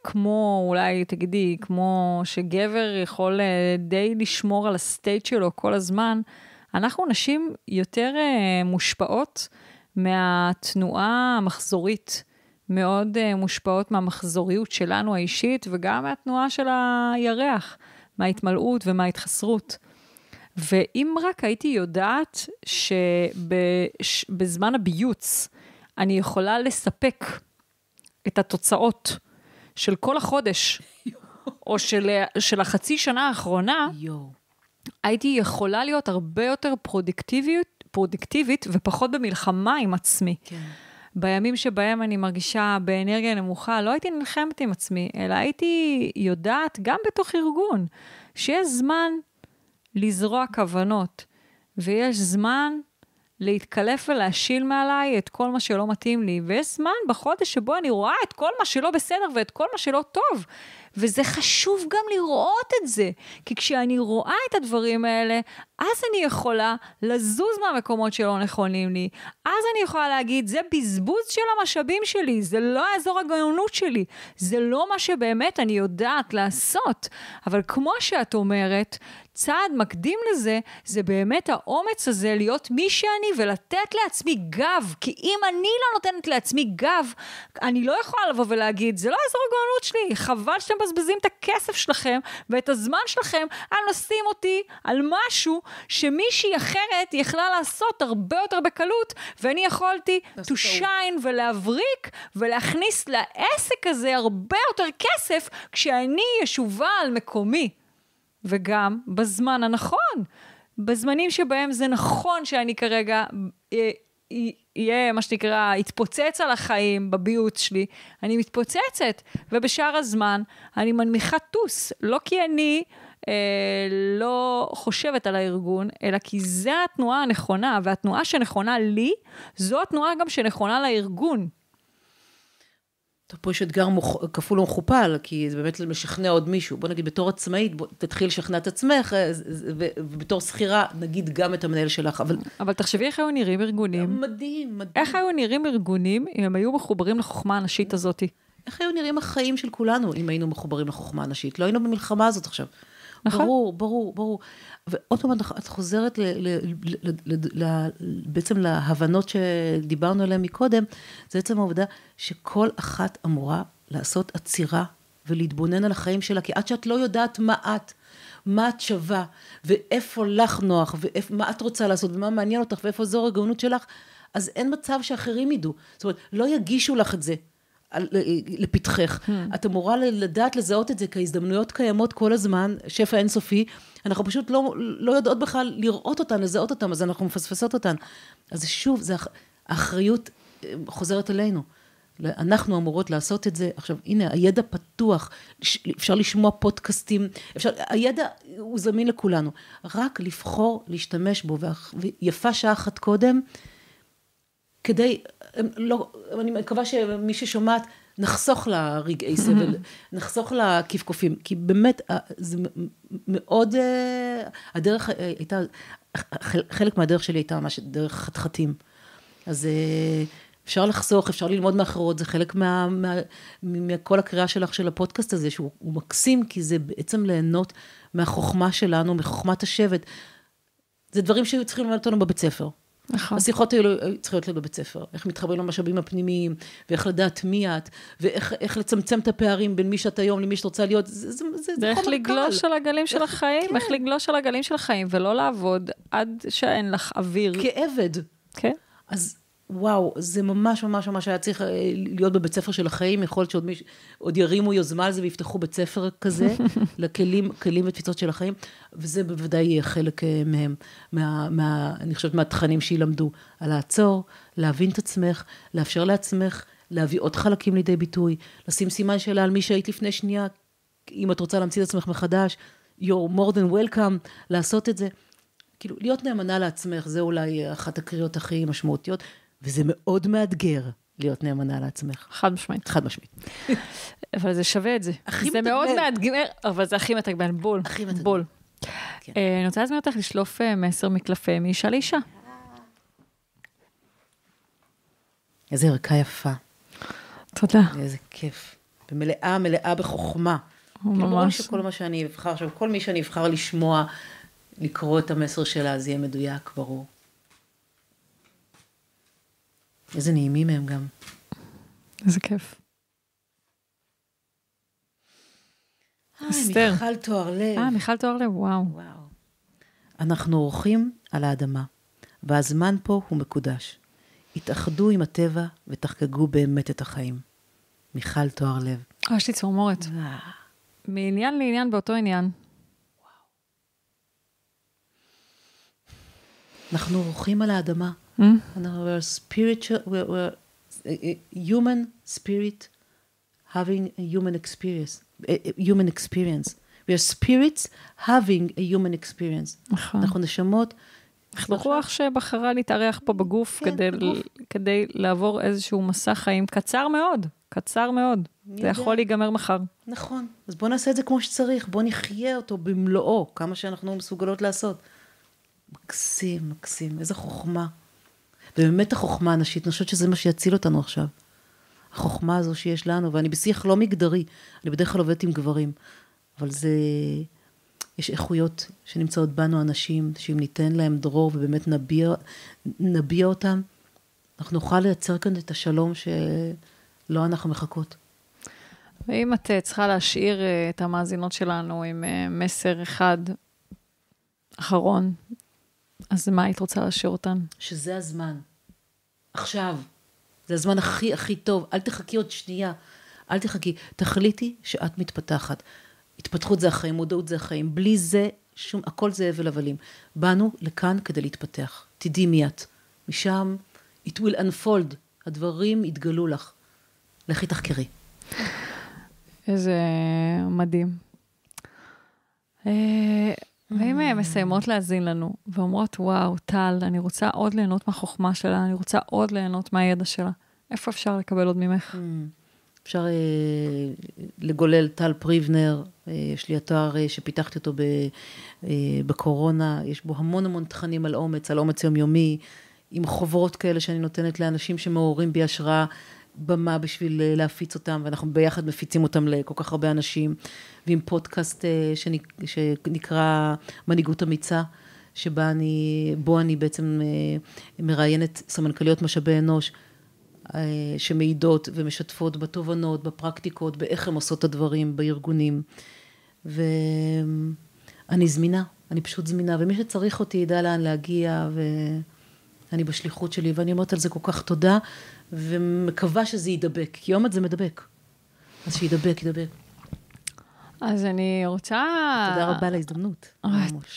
כמו, אולי תגידי, כמו שגבר יכול אה, די לשמור על הסטייט שלו כל הזמן, אנחנו נשים יותר uh, מושפעות מהתנועה המחזורית, מאוד uh, מושפעות מהמחזוריות שלנו האישית, וגם מהתנועה של הירח, מההתמלאות ומההתחסרות. ואם רק הייתי יודעת שבזמן הביוץ אני יכולה לספק את התוצאות של כל החודש, או של, של החצי שנה האחרונה, יואו. הייתי יכולה להיות הרבה יותר פרודקטיבית, פרודקטיבית ופחות במלחמה עם עצמי. כן. בימים שבהם אני מרגישה באנרגיה נמוכה, לא הייתי נלחמת עם עצמי, אלא הייתי יודעת, גם בתוך ארגון, שיש זמן לזרוע כוונות, ויש זמן להתקלף ולהשיל מעליי את כל מה שלא מתאים לי, ויש זמן בחודש שבו אני רואה את כל מה שלא בסדר ואת כל מה שלא טוב. וזה חשוב גם לראות את זה, כי כשאני רואה את הדברים האלה, אז אני יכולה לזוז מהמקומות שלא נכונים לי. אז אני יכולה להגיד, זה בזבוז של המשאבים שלי, זה לא האזור הגאונות שלי, זה לא מה שבאמת אני יודעת לעשות. אבל כמו שאת אומרת, צעד מקדים לזה, זה באמת האומץ הזה להיות מי שאני ולתת לעצמי גב. כי אם אני לא נותנת לעצמי גב, אני לא יכולה לבוא ולהגיד, זה לא האזור הגאונות שלי, חבל שאתם מבזבזים את הכסף שלכם ואת הזמן שלכם על לשים אותי על משהו שמישהי אחרת יכלה לעשות הרבה יותר בקלות, ואני יכולתי to shine ולהבריק ולהכניס לעסק הזה הרבה יותר כסף כשאני ישובה על מקומי. וגם בזמן הנכון. בזמנים שבהם זה נכון שאני כרגע יהיה, מה שנקרא, יתפוצץ על החיים בביוט שלי, אני מתפוצצת, ובשאר הזמן אני מנמיכה טוס, לא כי אני אה, לא חושבת על הארגון, אלא כי זו התנועה הנכונה, והתנועה שנכונה לי, זו התנועה גם שנכונה לארגון. טוב, פה יש אתגר מוכ... כפול ומכופל, כי זה באמת משכנע עוד מישהו. בוא נגיד, בתור עצמאית, בוא, תתחיל לשכנע את עצמך, אה, ובתור שכירה, נגיד גם את המנהל שלך, אבל... אבל תחשבי איך היו נראים ארגונים. מדהים, מדהים. איך היו נראים ארגונים אם הם היו מחוברים לחוכמה הנשית הזאת? איך היו נראים החיים של כולנו אם היינו מחוברים לחוכמה הנשית? לא היינו במלחמה הזאת עכשיו. נכון. ברור, ברור, ברור. ועוד פעם, את חוזרת ל, ל, ל, ל, ל, ל, בעצם להבנות שדיברנו עליהן מקודם, זה עצם העובדה שכל אחת אמורה לעשות עצירה ולהתבונן על החיים שלה, כי עד שאת לא יודעת מה את, מה את שווה, ואיפה לך נוח, ומה את רוצה לעשות, ומה מעניין אותך, ואיפה זו הגאונות שלך, אז אין מצב שאחרים ידעו. זאת אומרת, לא יגישו לך את זה. לפתחך. Hmm. את אמורה לדעת לזהות את זה, כי ההזדמנויות קיימות כל הזמן, שפע אינסופי, אנחנו פשוט לא, לא יודעות בכלל לראות אותן, לזהות אותן, אז אנחנו מפספסות אותן. אז שוב, זה, האחריות אה, חוזרת אלינו. אנחנו אמורות לעשות את זה. עכשיו, הנה, הידע פתוח, אפשר לשמוע פודקאסטים, אפשר, הידע הוא זמין לכולנו. רק לבחור להשתמש בו, ויפה שעה אחת קודם, כדי, לא, אני מקווה שמי ששומעת, נחסוך לה רגעי סבל, נחסוך לה כפכופים, כי באמת, אה, זה מאוד, אה, הדרך הייתה, חלק מהדרך שלי הייתה ממש דרך חתחתים. אז אה, אפשר לחסוך, אפשר ללמוד מאחרות, זה חלק מה, מה, מכל הקריאה שלך של הפודקאסט הזה, שהוא מקסים, כי זה בעצם ליהנות מהחוכמה שלנו, מחוכמת השבט. זה דברים שהיו צריכים ללמד אותנו בבית ספר. נכון. השיחות האלו צריכות להיות בבית ספר, איך מתחברים למשאבים הפנימיים, ואיך לדעת מי את, ואיך לצמצם את הפערים בין מי שאת היום למי שאת רוצה להיות, זה, זה, זה, זה חומר קל. ואיך לגלוש על הגלים של החיים, כן. איך לגלוש על הגלים של החיים, ולא לעבוד עד שאין לך אוויר. כעבד. כן. אז וואו, זה ממש ממש ממש היה צריך אה, להיות בבית ספר של החיים, יכול להיות שעוד מיש, עוד ירימו יוזמה על זה ויפתחו בית ספר כזה, לכלים, כלים ותפיסות של החיים, וזה בוודאי יהיה חלק אה, מהם, מה, מה, אני חושבת מהתכנים שילמדו, על לעצור, להבין את עצמך, לאפשר לעצמך, להביא עוד חלקים לידי ביטוי, לשים סימן שאלה על מי שהיית לפני שנייה, אם את רוצה להמציא את עצמך מחדש, you're more than welcome, לעשות את זה. כאילו, להיות נאמנה לעצמך, זה אולי אחת הקריאות הכי משמעותיות. וזה מאוד מאתגר להיות נאמנה לעצמך. חד משמעית. חד משמעית. אבל זה שווה את זה. זה מאוד מאתגר, אבל זה הכי מתגמל, בול. הכי מתגמל. בול. כן. אה, אני רוצה להזמין אותך לשלוף אה, מסר מקלפי מאישה לאישה. איזה ערכה יפה. תודה. איזה כיף. ומלאה, מלאה בחוכמה. ממש. כאילו, ברור שכל מה שאני אבחר עכשיו, כל מי שאני אבחר לשמוע, לקרוא את המסר שלה, זה יהיה מדויק, ברור. איזה נעימים הם גם. איזה כיף. אסתר. מיכל תואר לב. אה, מיכל תואר לב, וואו. וואו. אנחנו אורחים על האדמה, והזמן פה הוא מקודש. התאחדו עם הטבע ותחגגו באמת את החיים. מיכל תואר לב. אה, יש לי צמרמורת. מעניין לעניין באותו עניין. אנחנו רוחים על האדמה. Mm? אנחנו we're spiritual, we're, we're a, human spirit having a human experience, a, human experience. We are spirits having a human experience. נכון. אנחנו נשמות. אנחנו רוח שבחרה להתארח פה בגוף כן, כדי. כדי לעבור איזשהו מסע חיים קצר מאוד, קצר מאוד. זה? יכול להיגמר מחר. נכון. אז בואו נעשה את זה כמו שצריך, בואו נחיה אותו במלואו, כמה שאנחנו מסוגלות לעשות. מקסים, מקסים, איזה חוכמה. ובאמת החוכמה הנשית, אני חושבת שזה מה שיציל אותנו עכשיו. החוכמה הזו שיש לנו, ואני בשיח לא מגדרי, אני בדרך כלל עובדת עם גברים, אבל זה... יש איכויות שנמצאות בנו אנשים, שאם ניתן להם דרור ובאמת נביע, נביע אותם, אנחנו נוכל לייצר כאן את השלום שלא אנחנו מחכות. ואם את אה, צריכה להשאיר אה, את המאזינות שלנו עם אה, מסר אחד אחרון, אז מה היית רוצה להשאיר אותן? שזה הזמן. עכשיו. זה הזמן הכי הכי טוב. אל תחכי עוד שנייה. אל תחכי. תחליטי שאת מתפתחת. התפתחות זה החיים, מודעות זה החיים. בלי זה, שום, הכל זה הבל הבלים. באנו לכאן כדי להתפתח. תדעי מי את. משם, it will unfold. הדברים יתגלו לך. לכי תחקרי. איזה מדהים. אה, ואם הן מסיימות להאזין לנו ואומרות, וואו, טל, אני רוצה עוד ליהנות מהחוכמה שלה, אני רוצה עוד ליהנות מהידע שלה, איפה אפשר לקבל עוד ממך? אפשר אה, לגולל טל פריבנר, אה, יש לי אתר אה, שפיתחתי אותו ב, אה, בקורונה, יש בו המון המון תכנים על אומץ, על אומץ יומיומי, עם חוברות כאלה שאני נותנת לאנשים שמעוררים בי השראה, במה בשביל אה, להפיץ אותם, ואנחנו ביחד מפיצים אותם לכל כך הרבה אנשים, ועם פודקאסט אה, שנק, שנקרא מנהיגות אמיצה. שבה אני, אני בעצם אה, מראיינת סמנכ"ליות משאבי אנוש, שמעידות ומשתפות בתובנות, בפרקטיקות, באיך הן עושות את הדברים בארגונים. ואני זמינה, אני פשוט זמינה, ומי שצריך אותי ידע לאן להגיע, ואני בשליחות שלי, ואני אומרת על זה כל כך תודה, ומקווה שזה יידבק, כי אומץ זה מדבק. אז שידבק, ידבק. אז אני רוצה... תודה רבה על ההזדמנות.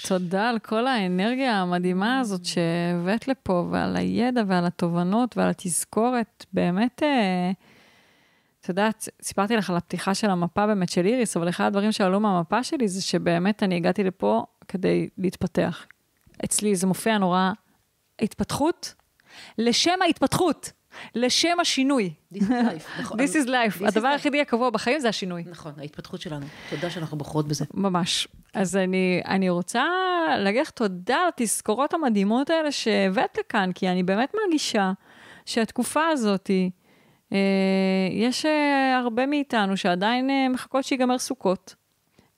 תודה על כל האנרגיה המדהימה הזאת שהבאת לפה, ועל הידע ועל התובנות ועל התזכורת. באמת, אה, את יודעת, סיפרתי לך על הפתיחה של המפה באמת של איריס, אבל אחד הדברים שעלו מהמפה שלי זה שבאמת אני הגעתי לפה כדי להתפתח. אצלי זה מופיע נורא, התפתחות לשם ההתפתחות, לשם השינוי. This is life, נכון. This is life. This is הדבר life. היחידי הקבוע בחיים זה השינוי. נכון, ההתפתחות שלנו. תודה שאנחנו בוחרות בזה. ממש. אז אני, אני רוצה להגיד לך תודה על התזכורות המדהימות האלה שהבאת לכאן, כי אני באמת מרגישה שהתקופה הזאת, אה, יש אה, הרבה מאיתנו שעדיין אה, מחכות שיגמר סוכות,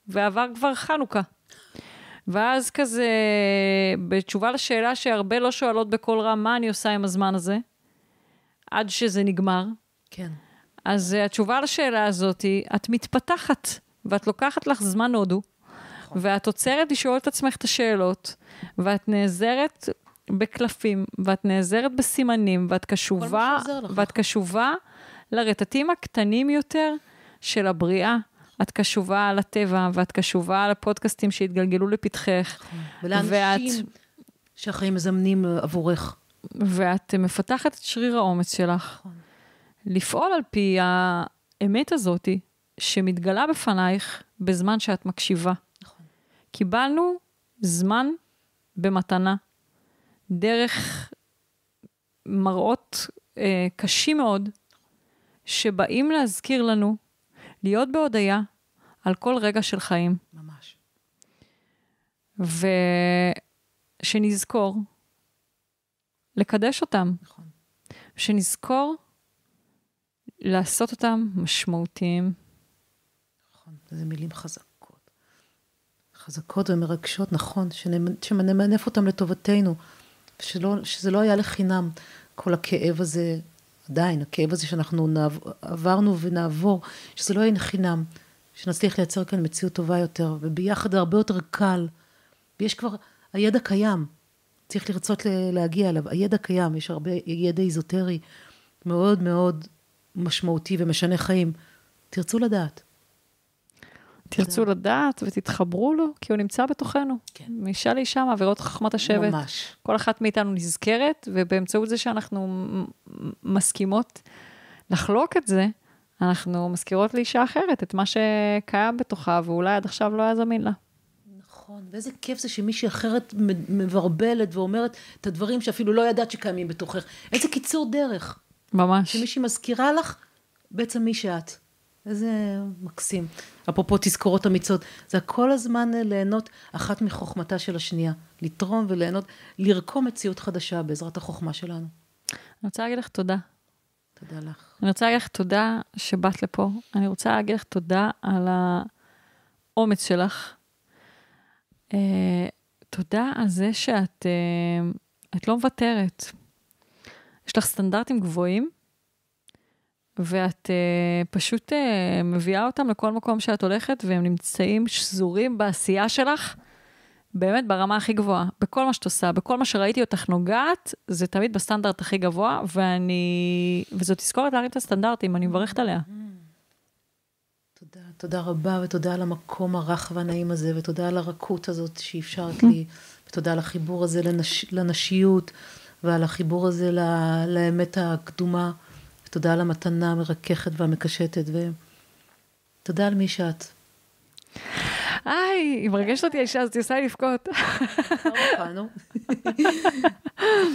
ועבר כבר חנוכה. ואז כזה, בתשובה לשאלה שהרבה לא שואלות בקול רם, מה אני עושה עם הזמן הזה? עד שזה נגמר. כן. אז uh, התשובה לשאלה הזאת היא, את מתפתחת, ואת לוקחת לך זמן הודו, ואת עוצרת לשאול את עצמך את השאלות, ואת נעזרת בקלפים, ואת נעזרת בסימנים, ואת קשובה. ואת קשובה לרטטים הקטנים יותר של הבריאה. את קשובה לטבע, ואת קשובה לפודקאסטים שהתגלגלו לפתחך. ולאנשים שהחיים מזמנים עבורך. ואת מפתחת את שריר האומץ שלך. נכון. לפעול על פי האמת הזאת שמתגלה בפנייך בזמן שאת מקשיבה. נכון. קיבלנו זמן במתנה, דרך מראות אה, קשים מאוד, שבאים להזכיר לנו להיות בהודיה על כל רגע של חיים, ממש. ושנזכור לקדש אותם, נכון. שנזכור לעשות אותם משמעותיים. נכון. זה מילים חזקות. חזקות ומרגשות, נכון, שנמ- שנמנף אותם לטובתנו. שלא, שזה לא היה לחינם, כל הכאב הזה, עדיין, הכאב הזה שאנחנו נעב, עברנו ונעבור, שזה לא יהיה לחינם, שנצליח לייצר כאן מציאות טובה יותר, וביחד הרבה יותר קל. ויש כבר, הידע קיים, צריך לרצות להגיע אליו, הידע קיים, יש הרבה ידע איזוטרי מאוד מאוד משמעותי ומשנה חיים. תרצו לדעת. תרצו לדעת ותתחברו לו, כי הוא נמצא בתוכנו. כן. מאישה לאישה מעבירות חכמת השבט. ממש. כל אחת מאיתנו נזכרת, ובאמצעות זה שאנחנו מסכימות לחלוק את זה, אנחנו מזכירות לאישה אחרת את מה שקיים בתוכה, ואולי עד עכשיו לא היה זמין לה. נכון, ואיזה כיף זה שמישהי אחרת מברבלת ואומרת את הדברים שאפילו לא ידעת שקיימים בתוכך. איזה קיצור דרך. ממש. שמישהי מזכירה לך בעצם מי שאת. איזה מקסים. אפרופו תזכורות אמיצות, זה כל הזמן ליהנות אחת מחוכמתה של השנייה. לתרום וליהנות, לרקום מציאות חדשה בעזרת החוכמה שלנו. אני רוצה להגיד לך תודה. תודה לך. אני רוצה להגיד לך תודה שבאת לפה. אני רוצה להגיד לך תודה על האומץ שלך. Uh, תודה על זה שאת uh, לא מוותרת. יש לך סטנדרטים גבוהים, ואת uh, פשוט uh, מביאה אותם לכל מקום שאת הולכת, והם נמצאים שזורים בעשייה שלך, באמת ברמה הכי גבוהה. בכל מה שאת עושה, בכל מה שראיתי אותך נוגעת, זה תמיד בסטנדרט הכי גבוה, ואני... וזאת תזכורת להרים את הסטנדרטים, אני מברכת עליה. תודה, רבה, ותודה על המקום הרך והנעים הזה, ותודה על הרכות הזאת שאפשרת לי, ותודה על החיבור הזה לנש, לנשיות, ועל החיבור הזה ל, לאמת הקדומה, ותודה על המתנה המרככת והמקשטת, ותודה על מי שאת. היי, היא מרגשת אותי האישה הזאת, היא עושה לי לבכות.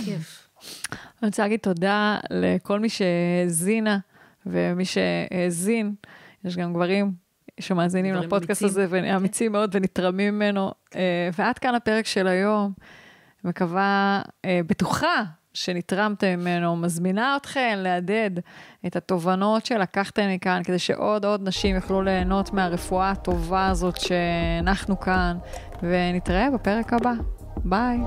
כיף. אני רוצה להגיד תודה לכל מי שהאזינה ומי שהאזין. יש גם גברים שמאזינים לפודקאסט. הזה, ואמיצים מאוד ונתרמים ממנו. אה, ועד כאן הפרק של היום. מקווה, אה, בטוחה שנתרמתם ממנו, מזמינה אתכם להדהד את התובנות שלקחתם מכאן, כדי שעוד עוד נשים יוכלו ליהנות מהרפואה הטובה הזאת שהנחנו כאן, ונתראה בפרק הבא. ביי.